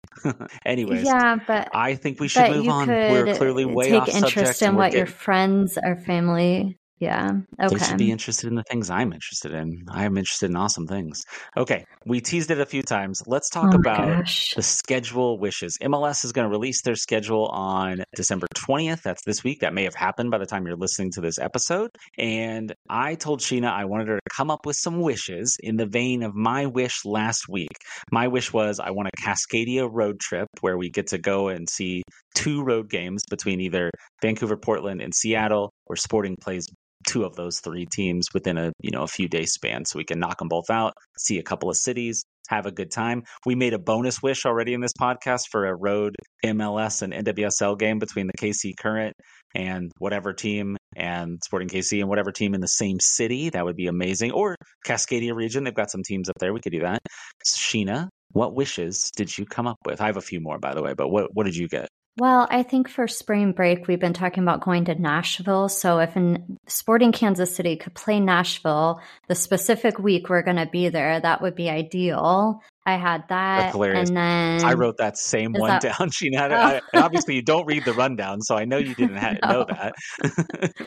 Speaker 1: Anyways.
Speaker 2: Yeah, but
Speaker 1: I think we should move on. We're clearly way
Speaker 2: take
Speaker 1: off
Speaker 2: interest in what getting... your friends or family yeah. Okay.
Speaker 1: They should be interested in the things I'm interested in. I am interested in awesome things. Okay. We teased it a few times. Let's talk oh about gosh. the schedule wishes. MLS is going to release their schedule on December 20th. That's this week. That may have happened by the time you're listening to this episode. And I told Sheena I wanted her to come up with some wishes in the vein of my wish last week. My wish was I want a Cascadia road trip where we get to go and see two road games between either Vancouver, Portland, and Seattle, where Sporting plays two of those three teams within a you know a few days span so we can knock them both out see a couple of cities have a good time. We made a bonus wish already in this podcast for a road mls and nwsl game between the kc current and whatever team and sporting kc and whatever team in the same city. That would be amazing. Or cascadia region they've got some teams up there we could do that. Sheena what wishes did you come up with? I have a few more by the way but what, what did you get
Speaker 2: Well, I think for spring break, we've been talking about going to Nashville. So if in Sporting Kansas City could play Nashville the specific week we're going to be there, that would be ideal. I had that, and then
Speaker 1: I wrote that same one that... down. She had oh. I, obviously you don't read the rundown, so I know you didn't no. know that.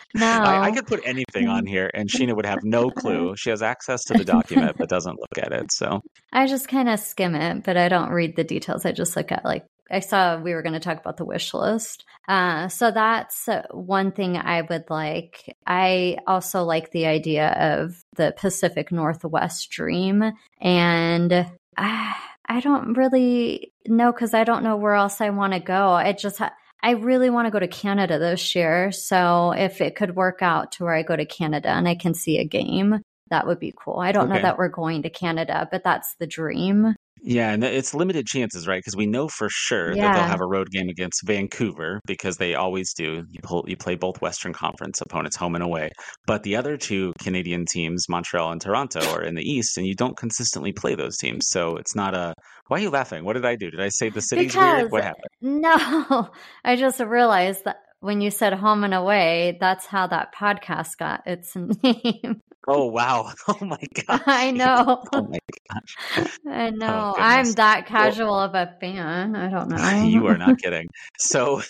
Speaker 2: no,
Speaker 1: I, I, could put anything on here, and Sheena would have no clue. She has access to the document, but doesn't look at it. So
Speaker 2: I just kind of skim it, but I don't read the details. I just look at like I saw we were going to talk about the wish list. Uh, so that's one thing I would like. I also like the idea of the Pacific Northwest Dream. And I, I don't really know because I don't know where else I want to go. I just, ha- I really want to go to Canada this year. So if it could work out to where I go to Canada and I can see a game, that would be cool. I don't okay. know that we're going to Canada, but that's the dream.
Speaker 1: Yeah, and it's limited chances, right? Because we know for sure that they'll have a road game against Vancouver because they always do. You, pull, you play both Western Conference opponents home and away. But the other two Canadian teams, Montreal and Toronto, are in the East, and you don't consistently play those teams. So it's not a. Why are you laughing? What did I do? Did I say the city's
Speaker 2: because,
Speaker 1: weird? What happened?
Speaker 2: No, I just realized that when you said home and away, that's how that podcast got its name.
Speaker 1: Oh wow! Oh my gosh!
Speaker 2: I know.
Speaker 1: Oh my gosh!
Speaker 2: I oh, know. Oh, I'm that casual well, of a fan. I don't know.
Speaker 1: You are not kidding. So,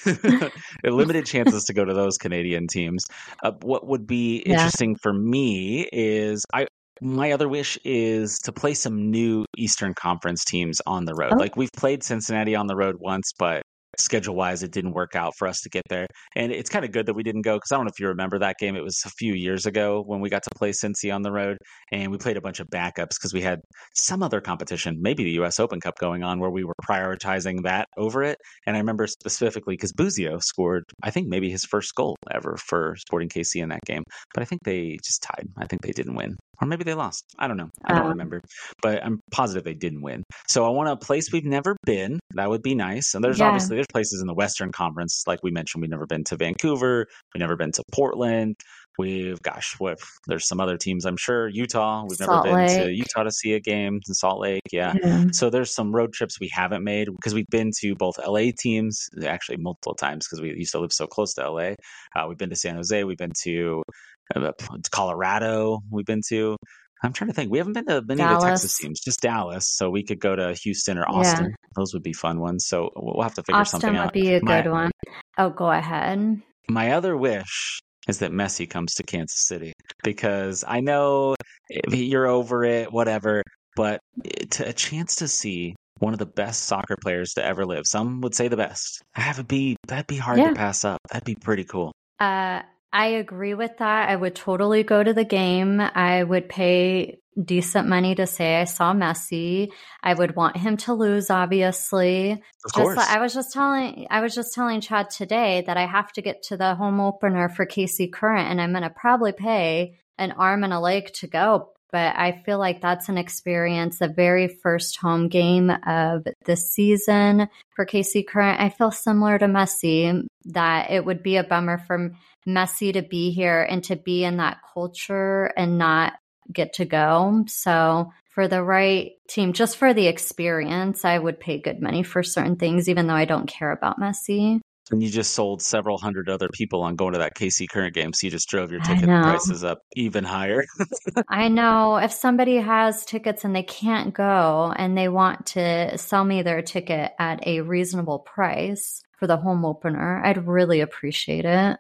Speaker 1: limited chances to go to those Canadian teams. Uh, what would be yeah. interesting for me is I my other wish is to play some new Eastern Conference teams on the road. Oh. Like we've played Cincinnati on the road once, but schedule wise, it didn't work out for us to get there. And it's kind of good that we didn't go because I don't know if you remember that game. It was a few years ago when we got to play Cincy on the road, and we played a bunch of backups because we had some other competition, maybe the U.S. Open Cup going on, where we were prioritizing that over it. And I remember specifically because Busio scored, I think maybe his first goal ever for Sporting KC in that game, but I think they just tied. I think they didn't win or maybe they lost. I don't know. I don't um, remember, but I'm positive they didn't win. So I want a place we've never been. That would be nice. And there's yeah. obviously there's places in the Western Conference, like we mentioned, we've never been to Vancouver, we've never been to Portland. We've gosh, what there's some other teams I'm sure. Utah, we've Salt never been Lake. to Utah to see a game in Salt Lake. Yeah. yeah. So there's some road trips we haven't made because we've been to both LA teams, actually multiple times because we used to live so close to LA. Uh, we've been to San Jose, we've been to uh, Colorado. We've been to. I'm trying to think. We haven't been to many Dallas. of the Texas teams, just Dallas. So we could go to Houston or Austin. Yeah. Those would be fun ones. So we'll have to figure
Speaker 2: Austin
Speaker 1: something
Speaker 2: out.
Speaker 1: Austin
Speaker 2: would be a my, good one. Oh, go ahead.
Speaker 1: My other wish is that Messi comes to Kansas City because I know you're over it, whatever, but to, a chance to see one of the best soccer players to ever live. Some would say the best. That would be that'd be hard yeah. to pass up. That'd be pretty cool.
Speaker 2: Uh, I agree with that. I would totally go to the game. I would pay decent money to say I saw Messi. I would want him to lose, obviously.
Speaker 1: Of course.
Speaker 2: Just, I was just telling I was just telling Chad today that I have to get to the home opener for KC Current and I'm gonna probably pay an arm and a leg to go. But I feel like that's an experience, the very first home game of the season for KC Current. I feel similar to Messi that it would be a bummer for Messi to be here and to be in that culture and not get to go. So for the right team, just for the experience, I would pay good money for certain things, even though I don't care about Messi.
Speaker 1: And you just sold several hundred other people on going to that KC current game. So you just drove your ticket prices up even higher.
Speaker 2: I know. If somebody has tickets and they can't go and they want to sell me their ticket at a reasonable price for the home opener, I'd really appreciate it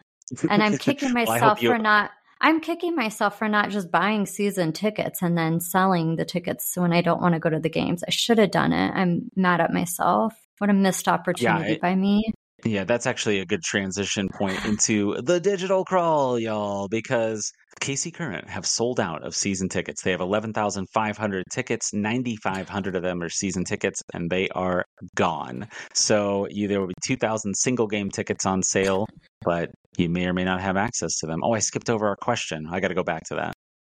Speaker 2: and I'm kicking myself well, for not. I'm kicking myself for not just buying season tickets and then selling the tickets when I don't want to go to the games. I should have done it. I'm mad at myself. What a missed opportunity yeah, it, by me.
Speaker 1: Yeah, that's actually a good transition point into the digital crawl, y'all, because KC Current have sold out of season tickets. They have 11,500 tickets. 9,500 of them are season tickets, and they are gone. So you, there will be 2,000 single game tickets on sale, but you may or may not have access to them. Oh, I skipped over our question. I got to go back to that.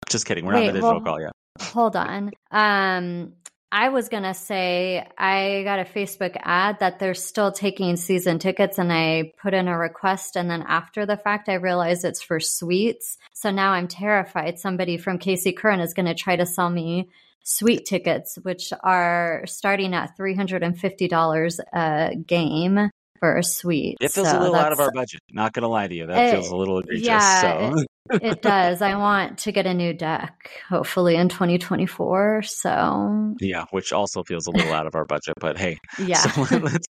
Speaker 1: Just kidding. We're Wait, not the digital well, call yet.
Speaker 2: Hold on. Um, I was going to say I got a Facebook ad that they're still taking season tickets and I put in a request and then after the fact I realized it's for suites. So now I'm terrified somebody from KC Current is going to try to sell me suite tickets which are starting at $350 a game for a suite.
Speaker 1: It feels
Speaker 2: so
Speaker 1: a little out of our budget. Not going to lie to you. That
Speaker 2: it,
Speaker 1: feels a little egregious.
Speaker 2: Yeah,
Speaker 1: so.
Speaker 2: It, does. I want to get a new deck, hopefully in 2024. So
Speaker 1: yeah, which also feels a little out of our budget. But hey,
Speaker 2: yeah.
Speaker 1: So let's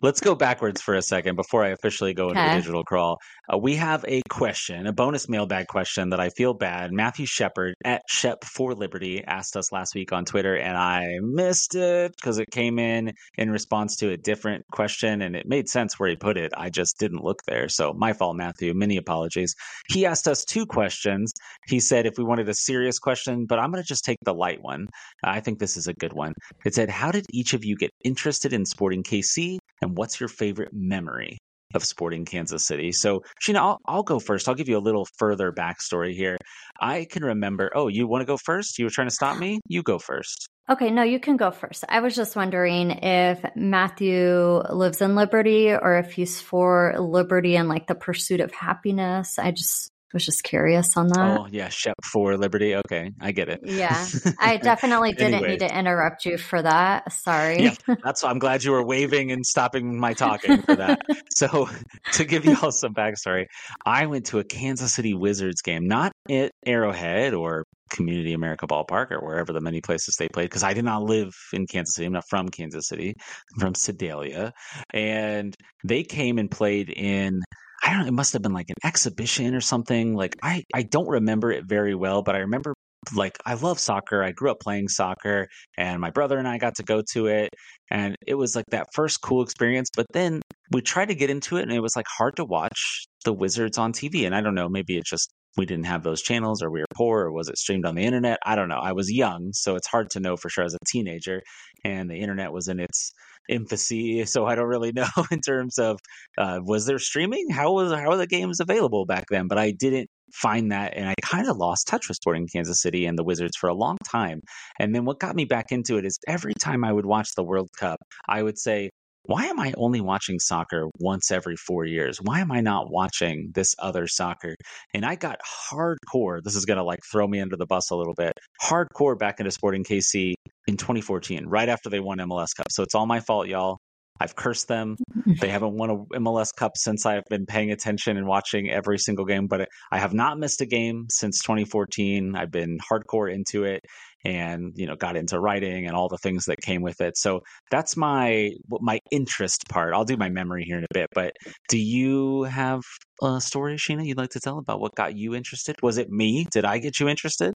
Speaker 1: Let's go backwards for a second before I officially go into the digital crawl. Uh, we have a question, a bonus mailbag question that I feel bad. Matthew Shepard at Shep for Liberty asked us last week on Twitter, and I missed it because it came in in response to a different question, and it made sense where he put it. I just didn't look there. So, my fault, Matthew. Many apologies. He asked us two questions. He said if we wanted a serious question, but I'm going to just take the light one. Uh, I think this is a good one. It said, How did each of you get interested in sporting KC? And what's your favorite memory of sporting Kansas City? So, Sheena, I'll, I'll go first. I'll give you a little further backstory here. I can remember. Oh, you want to go first? You were trying to stop me? You go first.
Speaker 2: Okay, no, you can go first. I was just wondering if Matthew lives in Liberty or if he's for liberty and like the pursuit of happiness. I just was just curious on that.
Speaker 1: Oh, yeah, Shep for Liberty. Okay, I get it.
Speaker 2: Yeah, I definitely didn't need to interrupt you for that. Sorry.
Speaker 1: Yeah, that's. Why I'm glad you were waving and stopping my talking for that. so, to give you all some backstory, I went to a Kansas City Wizards game, not at Arrowhead or Community America Ballpark or wherever the many places they played, because I did not live in Kansas City. I'm not from Kansas City. I'm from Sedalia, and they came and played in I don't it must have been like an exhibition or something. Like I, I don't remember it very well, but I remember like I love soccer. I grew up playing soccer and my brother and I got to go to it and it was like that first cool experience, but then we tried to get into it and it was like hard to watch the Wizards on TV and I don't know, maybe it just we didn't have those channels or we were poor or was it streamed on the internet? I don't know. I was young, so it's hard to know for sure as a teenager and the internet was in its infancy, so I don't really know in terms of uh, was there streaming? How was how were the games available back then? But I didn't find that, and I kind of lost touch with sporting Kansas City and the Wizards for a long time. And then what got me back into it is every time I would watch the World Cup, I would say, why am I only watching soccer once every four years? Why am I not watching this other soccer? And I got hardcore. This is going to like throw me under the bus a little bit. Hardcore back into Sporting KC in 2014, right after they won MLS Cup. So it's all my fault, y'all. I've cursed them. Mm-hmm. They haven't won a MLS Cup since I've been paying attention and watching every single game, but I have not missed a game since 2014. I've been hardcore into it and, you know, got into writing and all the things that came with it. So that's my my interest part. I'll do my memory here in a bit, but do you have a story, Sheena, you'd like to tell about what got you interested? Was it me? Did I get you interested?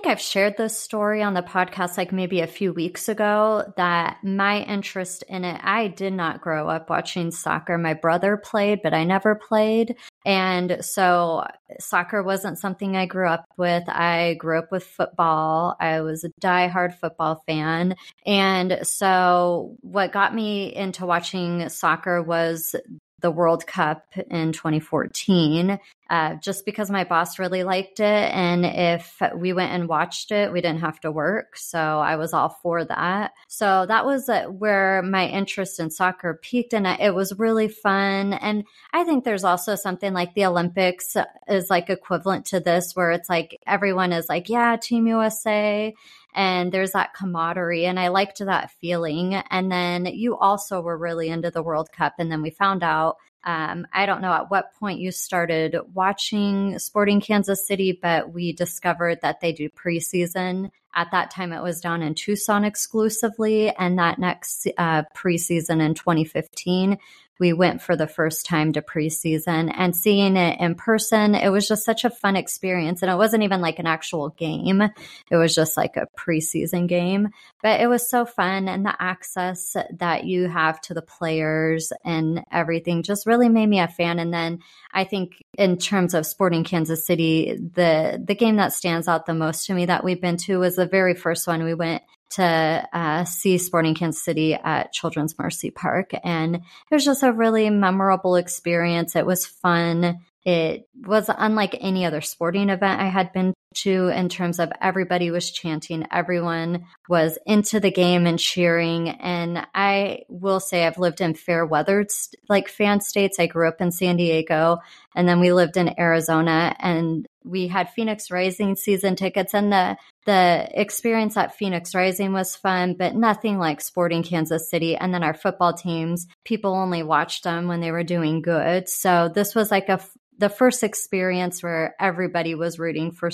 Speaker 2: Think I've shared this story on the podcast like maybe a few weeks ago that my interest in it, I did not grow up watching soccer. My brother played, but I never played. And so soccer wasn't something I grew up with. I grew up with football. I was a diehard football fan. And so what got me into watching soccer was the World Cup in 2014, uh, just because my boss really liked it. And if we went and watched it, we didn't have to work. So I was all for that. So that was uh, where my interest in soccer peaked. And it was really fun. And I think there's also something like the Olympics is like equivalent to this, where it's like everyone is like, yeah, Team USA and there's that camaraderie and i liked that feeling and then you also were really into the world cup and then we found out um, I don't know at what point you started watching Sporting Kansas City, but we discovered that they do preseason. At that time, it was down in Tucson exclusively. And that next uh, preseason in 2015, we went for the first time to preseason and seeing it in person, it was just such a fun experience. And it wasn't even like an actual game, it was just like a preseason game. But it was so fun. And the access that you have to the players and everything just really made me a fan. And then I think in terms of sporting Kansas City, the the game that stands out the most to me that we've been to was the very first one we went to uh, see Sporting Kansas City at Children's Mercy Park. And it was just a really memorable experience. It was fun. It was unlike any other sporting event I had been too, in terms of everybody was chanting, everyone was into the game and cheering. And I will say I've lived in fair weathered like fan states. I grew up in San Diego and then we lived in Arizona and we had Phoenix Rising season tickets and the the experience at Phoenix Rising was fun, but nothing like Sporting Kansas City. And then our football teams, people only watched them when they were doing good. So this was like a the first experience where everybody was rooting for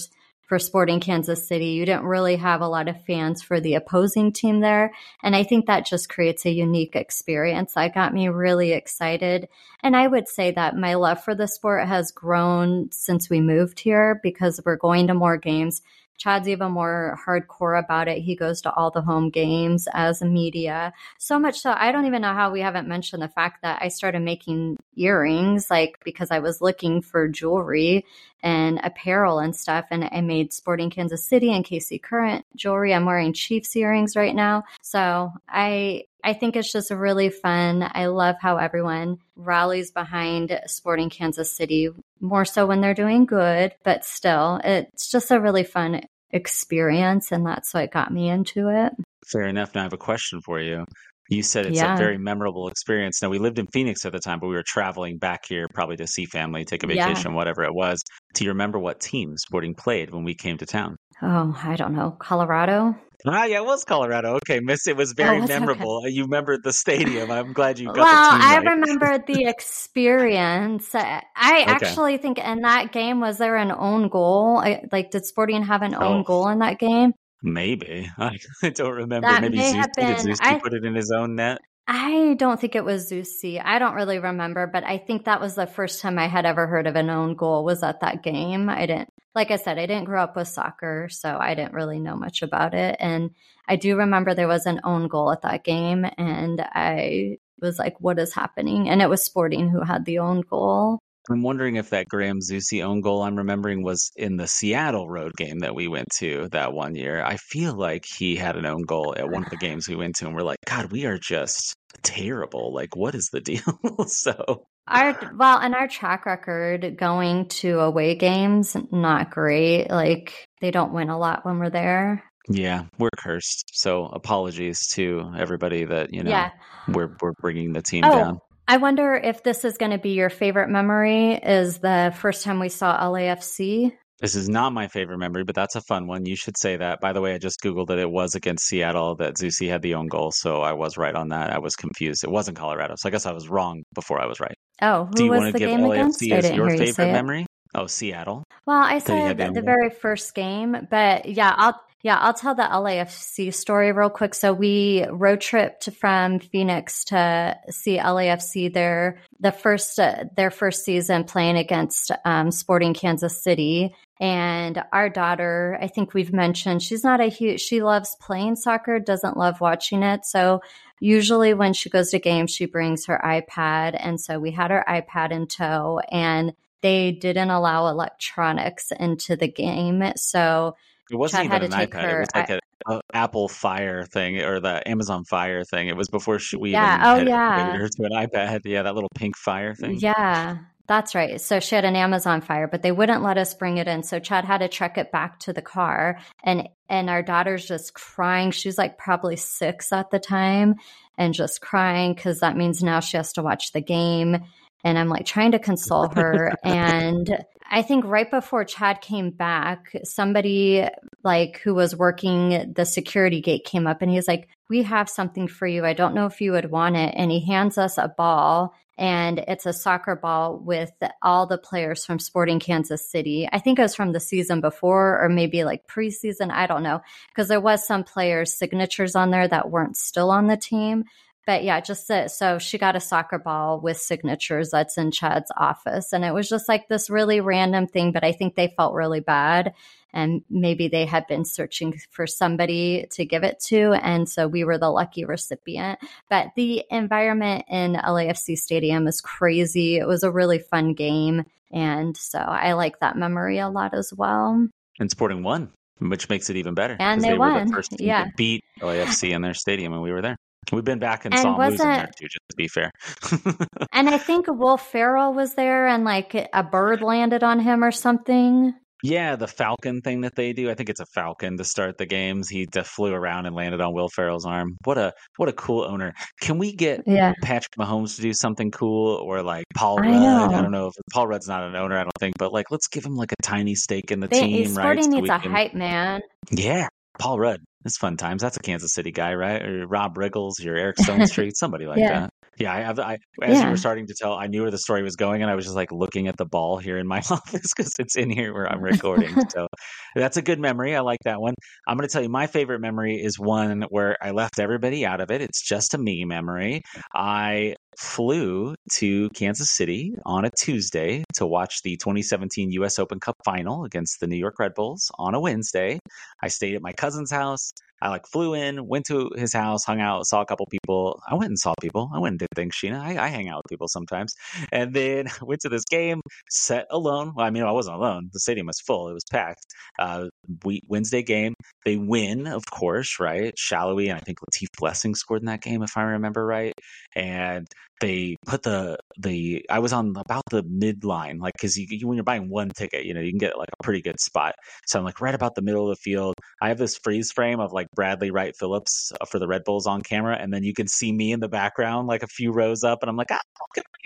Speaker 2: for Sporting Kansas City. You didn't really have a lot of fans for the opposing team there. And I think that just creates a unique experience. That got me really excited. And I would say that my love for the sport has grown since we moved here because we're going to more games. Chad's even more hardcore about it. He goes to all the home games as a media. So much so, I don't even know how we haven't mentioned the fact that I started making earrings, like because I was looking for jewelry and apparel and stuff. And I made Sporting Kansas City and KC Current jewelry. I'm wearing Chiefs earrings right now. So I I think it's just really fun. I love how everyone rallies behind Sporting Kansas City more so when they're doing good, but still, it's just a really fun experience. And that's what got me into it.
Speaker 1: Fair enough. Now I have a question for you. You said it's yeah. a very memorable experience. Now we lived in Phoenix at the time, but we were traveling back here probably to see family, take a vacation, yeah. whatever it was. Do you remember what team Sporting played when we came to town?
Speaker 2: Oh, I don't know. Colorado?
Speaker 1: Ah, yeah, it was Colorado. Okay, Miss, it was very oh, memorable. Okay. You remembered the stadium. I'm glad you got
Speaker 2: well,
Speaker 1: the team
Speaker 2: I
Speaker 1: right.
Speaker 2: remember the experience. I okay. actually think in that game was there an own goal? Like, did Sporting have an oh. own goal in that game?
Speaker 1: Maybe I don't remember. That Maybe Zeus, did Zeus I, put it in his own net?
Speaker 2: I don't think it was Zusi. I don't really remember, but I think that was the first time I had ever heard of an own goal was at that game. I didn't, like I said, I didn't grow up with soccer, so I didn't really know much about it. And I do remember there was an own goal at that game, and I was like, what is happening? And it was Sporting who had the own goal.
Speaker 1: I'm wondering if that Graham Zusi own goal I'm remembering was in the Seattle road game that we went to that one year. I feel like he had an own goal at one of the games we went to, and we're like, God, we are just terrible. Like, what is the deal? so
Speaker 2: our well, and our track record going to away games not great. Like they don't win a lot when we're there.
Speaker 1: Yeah, we're cursed. So apologies to everybody that you know yeah. we're we're bringing the team oh, down.
Speaker 2: I wonder if this is going to be your favorite memory. Is the first time we saw LAFC?
Speaker 1: This is not my favorite memory, but that's a fun one. You should say that. By the way, I just googled that it was against Seattle that Zusi had the own goal, so I was right on that. I was confused. It wasn't Colorado, so I guess I was wrong before I was right.
Speaker 2: Oh, who Do you was want to give LAFC
Speaker 1: as your favorite memory? Oh, Seattle.
Speaker 2: Well, I said the, the very first game, but yeah, I'll yeah, I'll tell the LAFC story real quick. So we road tripped from Phoenix to see LAFC their the first uh, their first season playing against um, Sporting Kansas City. And our daughter, I think we've mentioned, she's not a huge. She loves playing soccer, doesn't love watching it. So usually when she goes to games, she brings her iPad, and so we had her iPad in tow, and they didn't allow electronics into the game, so
Speaker 1: it wasn't Chad even an iPad. Her, it was like an Apple Fire thing or the Amazon Fire thing. It was before she, we yeah. even oh, had yeah. her to an iPad. Yeah, that little pink Fire thing.
Speaker 2: Yeah, that's right. So she had an Amazon Fire, but they wouldn't let us bring it in. So Chad had to truck it back to the car, and and our daughter's just crying. She's like probably six at the time, and just crying because that means now she has to watch the game. And I'm like trying to console her, and I think right before Chad came back, somebody like who was working the security gate came up and he's like, We have something for you. I don't know if you would want it. And he hands us a ball and it's a soccer ball with all the players from Sporting Kansas City. I think it was from the season before or maybe like preseason. I don't know. Because there was some players' signatures on there that weren't still on the team but yeah, just so she got a soccer ball with signatures that's in Chad's office. And it was just like this really random thing, but I think they felt really bad. And maybe they had been searching for somebody to give it to. And so we were the lucky recipient. But the environment in LAFC Stadium is crazy. It was a really fun game. And so I like that memory a lot as well.
Speaker 1: And Sporting won, which makes it even better.
Speaker 2: And they, they won. Were the first
Speaker 1: team
Speaker 2: yeah.
Speaker 1: to beat LAFC in their stadium, and we were there. We've been back and, and saw him losing there too, just to be fair.
Speaker 2: and I think Will Ferrell was there and like a bird landed on him or something.
Speaker 1: Yeah, the Falcon thing that they do. I think it's a Falcon to start the games. He flew around and landed on Will Ferrell's arm. What a what a cool owner. Can we get
Speaker 2: Yeah.
Speaker 1: Patrick Mahomes to do something cool or like Paul
Speaker 2: I
Speaker 1: Rudd? I don't know if Paul Rudd's not an owner, I don't think, but like let's give him like a tiny stake in the
Speaker 2: They,
Speaker 1: team, right?
Speaker 2: Sporting
Speaker 1: So
Speaker 2: needs a
Speaker 1: can
Speaker 2: hype man.
Speaker 1: Yeah, Paul Rudd. It's fun times. That's a Kansas City guy, right? Or Rob Riggles, or Eric Stone Street, somebody like
Speaker 2: Yeah.
Speaker 1: that. Yeah, I have. I as you were starting to tell, I knew where the story was going, and I was just like looking at the ball here in my office because it's in here where I'm recording. So that's a good memory. I like that one. I'm going to tell you my favorite memory is one where I left everybody out of it. It's just a me memory. I flew to Kansas City on a Tuesday to watch the 2017 U.S. Open Cup final against the New York Red Bulls on a Wednesday. I stayed at my cousin's house. I like flew in, went to his house, hung out, saw a couple people. I went and saw people. I went and did things, Sheena. I, I hang out with people sometimes. And then went to this game, set alone. Well, I mean, I wasn't alone. The stadium was full. It was packed. Uh, we, Wednesday game. They win, of course, right? Sallói and I think Latif Blessing scored in that game, if I remember right. And they put the the I was on about the midline, like because you, you when you're buying one ticket, you know you can get like a pretty good spot. So I'm like right about the middle of the field. I have this freeze frame of like Bradley Wright Phillips uh, for the Red Bulls on camera, and then you can see me in the background, like a few rows up, and I'm like, ah,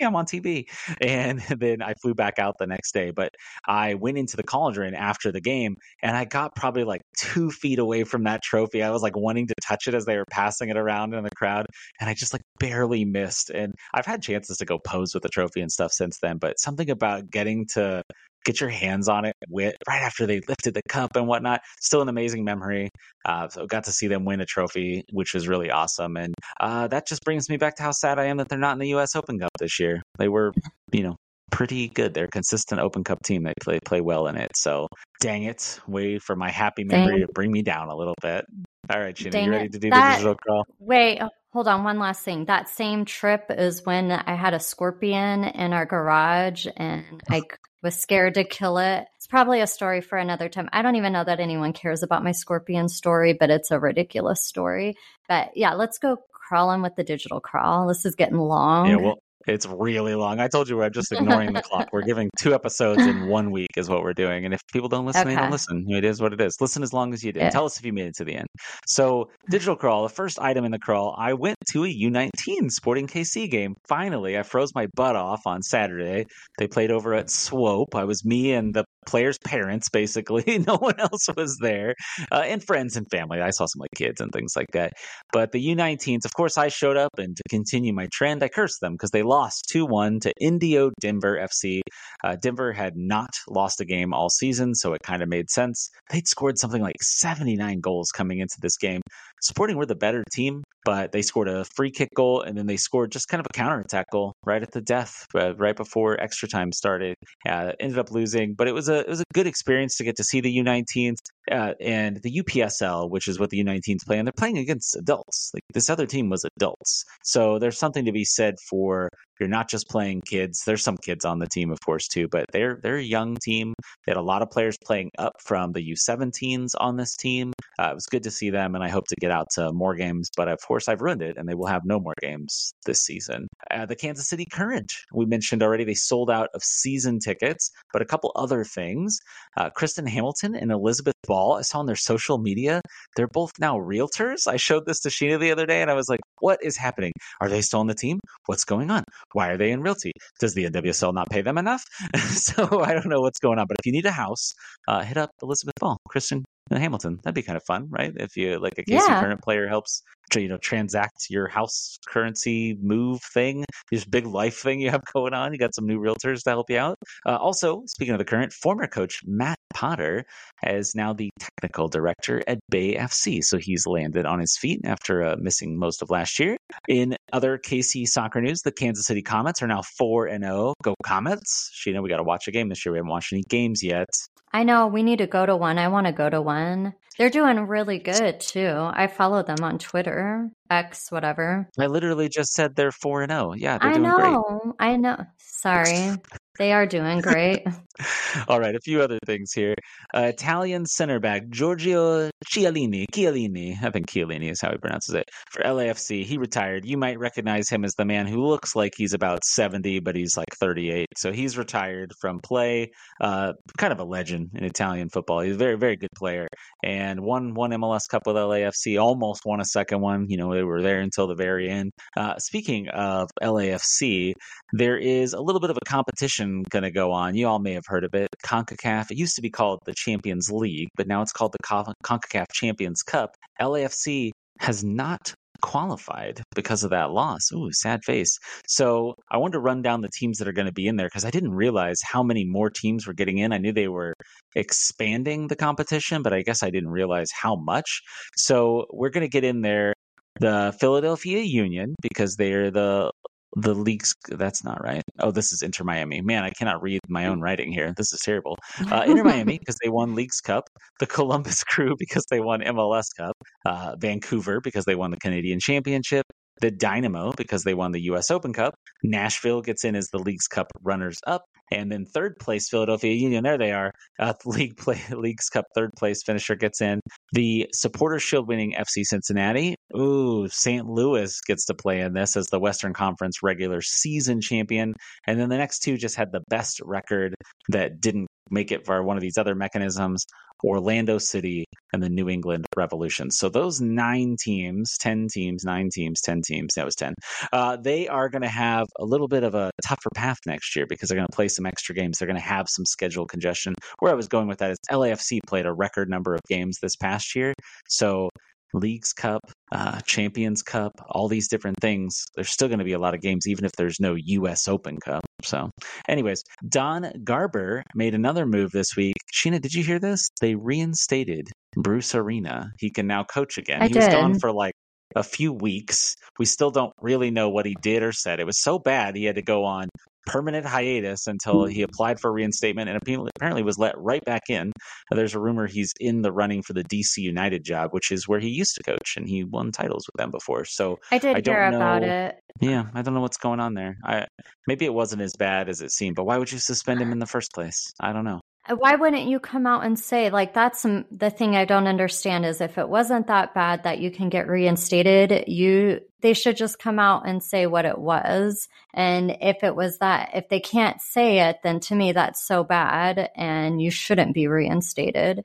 Speaker 1: me, I'm on TV. And then I flew back out the next day, but I went into the cauldron after the game, and I got probably like two feet away from that trophy. I was like wanting to touch it as they were passing it around in the crowd, and I just like barely missed. And I've had chances to go pose with the trophy and stuff since then, but something about getting to get your hands on it with, right after they lifted the cup and whatnot. Still an amazing memory. Uh, so got to see them win a trophy, which was really awesome. And uh, that just brings me back to how sad I am that they're not in the U.S. Open Cup this year. They were, you know, pretty good. They're a consistent Open Cup team. They play play well in it. So dang it, wait for my happy memory
Speaker 2: Dang.
Speaker 1: to bring me down a little bit. All right,
Speaker 2: Dang
Speaker 1: you ready
Speaker 2: it.
Speaker 1: to do
Speaker 2: That-
Speaker 1: the digital crawl?
Speaker 2: Wait, oh, hold on. One last thing. That same trip is when I had a scorpion in our garage and I was scared to kill it. It's probably a story for another time. I don't even know that anyone cares about my scorpion story, but it's a ridiculous story. But yeah, let's go crawling with the digital crawl. This is getting long.
Speaker 1: Yeah, well, it's really long. I told you we're just ignoring the clock. We're giving two episodes in one week is what we're doing. And if people don't listen, they don't listen. It is what it is. Listen as long as you did.
Speaker 2: Yeah.
Speaker 1: Tell us if you made it to the end. So, digital crawl, the first item in the crawl, I went to a U19 Sporting KC game. Finally, I froze my butt off on Saturday. They played over at Swope. I was me and the players' parents, basically. no one else was there. Uh, and friends and family. I saw some like kids and things like that. But the U19s, of course, I showed up, and to continue my trend, I cursed them because they lost 2 1 to Indio Denver FC. Uh, Denver had not lost a game all season, so it kind of made sense. They'd scored something like 79 goals coming into this game. Sporting were the better team, but they scored a free kick goal and then they scored just kind of a counterattack goal right at the death, uh, right before extra time started. Uh, ended up losing, but it was a it was a good experience to get to see the U19s uh, and the UPSL, which is what the U19s play, and they're playing against adults. Like this other team was adults, so there's something to be said for you're not just playing kids. There's some kids on the team, of course, too, but they're they're a young team. They had a lot of players playing up from the U17s on this team. Uh, it was good to see them, and I hope to get out to more games. But of course, I've ruined it, and they will have no more games this season. Uh, the Kansas City Current, we mentioned already, they sold out of season tickets, but a couple other things. Uh, Kristen Hamilton and Elizabeth Ball, I saw on their social media, they're both now realtors. I showed this to Sheena the other day, and I was like, what is happening? Are they still on the team? What's going on? Why are they in realty? Does the NWSL not pay them enough? so I don't know what's going on. But if you need a house, uh, hit up Elizabeth Ball, Kristen Hamilton. That'd be kind of fun, right? If you like a KC
Speaker 2: Yeah.
Speaker 1: current player helps you know transact your house currency move thing, this big life thing you have going on. You got some new realtors to help you out. Uh, also, speaking of the current, former coach Matt Potter is now the technical director at Bay FC. So he's landed on his feet after uh, missing most of last year. In other KC soccer news, the Kansas City Comets are now 4 and 0. Go Comets. Sheena, we got to watch a game this year. We haven't watched any games yet.
Speaker 2: I know we need to go to one. I want to go to one. They're doing really good too. I follow them on Twitter, X, whatever.
Speaker 1: I literally just said they're four and zero. Oh. Yeah, they're
Speaker 2: I
Speaker 1: doing
Speaker 2: know.
Speaker 1: great.
Speaker 2: I know. Sorry. They are doing great.
Speaker 1: All right, a few other things here. Uh, Italian center back Giorgio Chiellini, Chiellini, I think Chiellini is how he pronounces it, for LAFC. He retired. You might recognize him as the man who looks like he's about 70, but he's like 38. So he's retired from play. Uh, kind of a legend in Italian football. He's a very, very good player and won one MLS Cup with LAFC, almost won a second one. You know, they were there until the very end. Uh, speaking of LAFC, there is a little bit of a competition going to go on. You all may have heard of it. CONCACAF. It used to be called the Champions League, but now it's called the CONCACAF Champions Cup. LAFC has not qualified because of that loss. Ooh, sad face. So I wanted to run down the teams that are going to be in there because I didn't realize how many more teams were getting in. I knew they were expanding the competition, but I guess I didn't realize how much. So we're going to get in there the Philadelphia Union because they're the the league's that's not right. Oh, this is Inter Miami. Man, I cannot read my own writing here. This is terrible. Uh, Inter Miami because they won Leagues Cup. The Columbus Crew because they won MLS Cup. Uh, Vancouver because they won the Canadian Championship the Dynamo because they won the U.S. Open Cup. Nashville gets in as the League's Cup runners up, and then third place Philadelphia Union. There they are. Uh, League play League's Cup third place finisher gets in. The Supporter Shield winning FC Cincinnati. Ooh, St. Louis gets to play in this as the Western Conference regular season champion, and then the next two just had the best record that didn't make it for one of these other mechanisms. Orlando City, and the New England Revolution. So those nine teams, 10 teams, nine teams, 10 teams, that was 10, uh, they are going to have a little bit of a tougher path next year because they're going to play some extra games. They're going to have some schedule congestion. Where I was going with that is LAFC played a record number of games this past year. So Leagues Cup, uh, Champions Cup, all these different things. There's still going to be a lot of games, even if there's no U.S. Open Cup. So, anyways, Don Garber made another move this week. Sheena, did you hear this? They reinstated Bruce Arena. He can now coach again.
Speaker 2: I
Speaker 1: he
Speaker 2: did.
Speaker 1: was gone for like a few weeks. We still don't really know what he did or said. It was so bad he had to go on permanent hiatus until mm-hmm. he applied for reinstatement and apparently was let right back in. There's a rumor he's in the running for the DC United job, which is where he used to coach and he won titles with them before. So
Speaker 2: I did
Speaker 1: I don't
Speaker 2: hear
Speaker 1: know-
Speaker 2: about it.
Speaker 1: yeah, I don't know what's going on there. I maybe it wasn't as bad as it seemed, but why would you suspend him in the first place? I don't know.
Speaker 2: Uh, Why wouldn't you come out and say like that's some, the thing I don't understand is if it wasn't that bad that you can get reinstated, you they should just come out and say what it was. And if it was that if they can't say it, then to me that's so bad and you shouldn't be reinstated.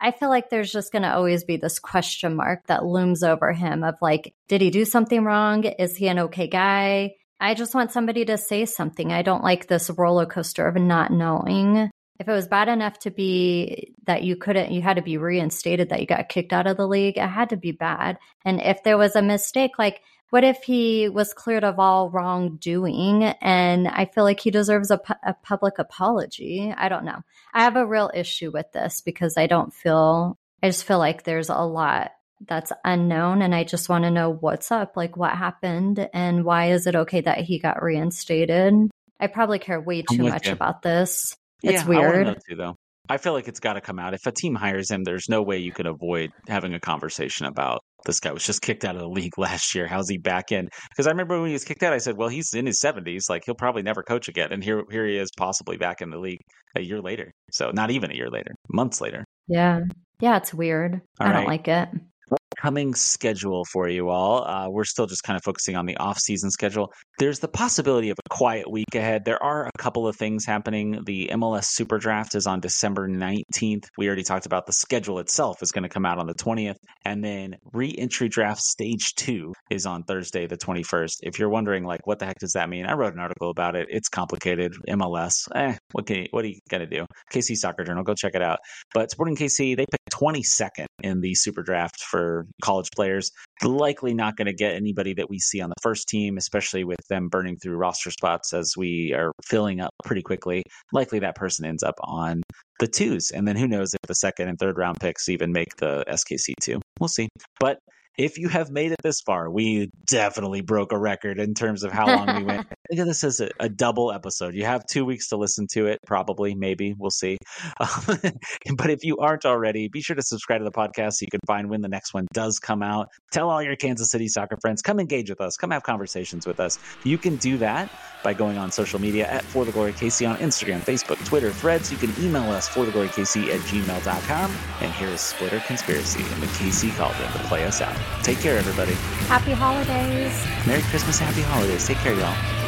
Speaker 2: I feel like there's just going to always be this question mark that looms over him of like, did he do something wrong? Is he an okay guy? I just want somebody to say something. I don't like this roller coaster of not knowing. If it was bad enough to be that you couldn't, you had to be reinstated, that you got kicked out of the league, it had to be bad. And if there was a mistake, like what if he was cleared of all wrongdoing? And I feel like he deserves a, pu- a public apology. I don't know. I have a real issue with this because I don't feel, I just feel like there's a lot that's unknown. And I just want to know what's up, like what happened and why is it okay that he got reinstated? I probably care way too much
Speaker 1: you.
Speaker 2: about this. It's
Speaker 1: yeah, I
Speaker 2: weird.
Speaker 1: know too, though. I feel like it's got to come out. If a team hires him, there's no way you can avoid having a conversation about this guy was just kicked out of the league last year. How's he back in? Because I remember when he was kicked out, I said, "Well, he's in his 70s. Like he'll probably never coach again." And here, here he is, possibly back in the league a year later. So not even a year later, months later.
Speaker 2: Yeah. Yeah, it's weird.
Speaker 1: All
Speaker 2: I don't like it.
Speaker 1: Coming schedule for you all. Uh, we're still just kind of focusing on the off-season schedule. There's the possibility of a quiet week ahead. There are a couple of things happening. The MLS Super Draft is on December 19th. We already talked about the schedule itself is going to come out on the 20th, and then re-entry draft stage two is on Thursday, the 21st. If you're wondering, like, what the heck does that mean? I wrote an article about it. It's complicated. MLS, eh, what can you, what are you gonna do? KC Soccer Journal, go check it out. But Sporting KC, they picked 22nd in the Super Draft for college players. Likely not going to get anybody that we see on the first team, especially with them burning through roster spots as we are filling up pretty quickly. Likely that person ends up on the twos. And then who knows if the second and third round picks even make the SKC two. We'll see. But if you have made it this far, we definitely broke a record in terms of how long we went. think of this as a, a, double episode. You have two weeks to listen to it, probably, maybe. We'll see. Um, but if you aren't already, be sure to subscribe to the podcast so you can find when the next one does come out. Tell all your Kansas City soccer friends, come engage with us, come have conversations with us. You can do that by going on social media at For the Glory KC on Instagram, Facebook, Twitter, Threads. You can email us for the glory KC at gmail.com. And here is Splitter Conspiracy and the KC Cauldron to play us out. Take care, everybody.
Speaker 2: Happy holidays.
Speaker 1: Merry Christmas, happy holidays. Take care, y'all.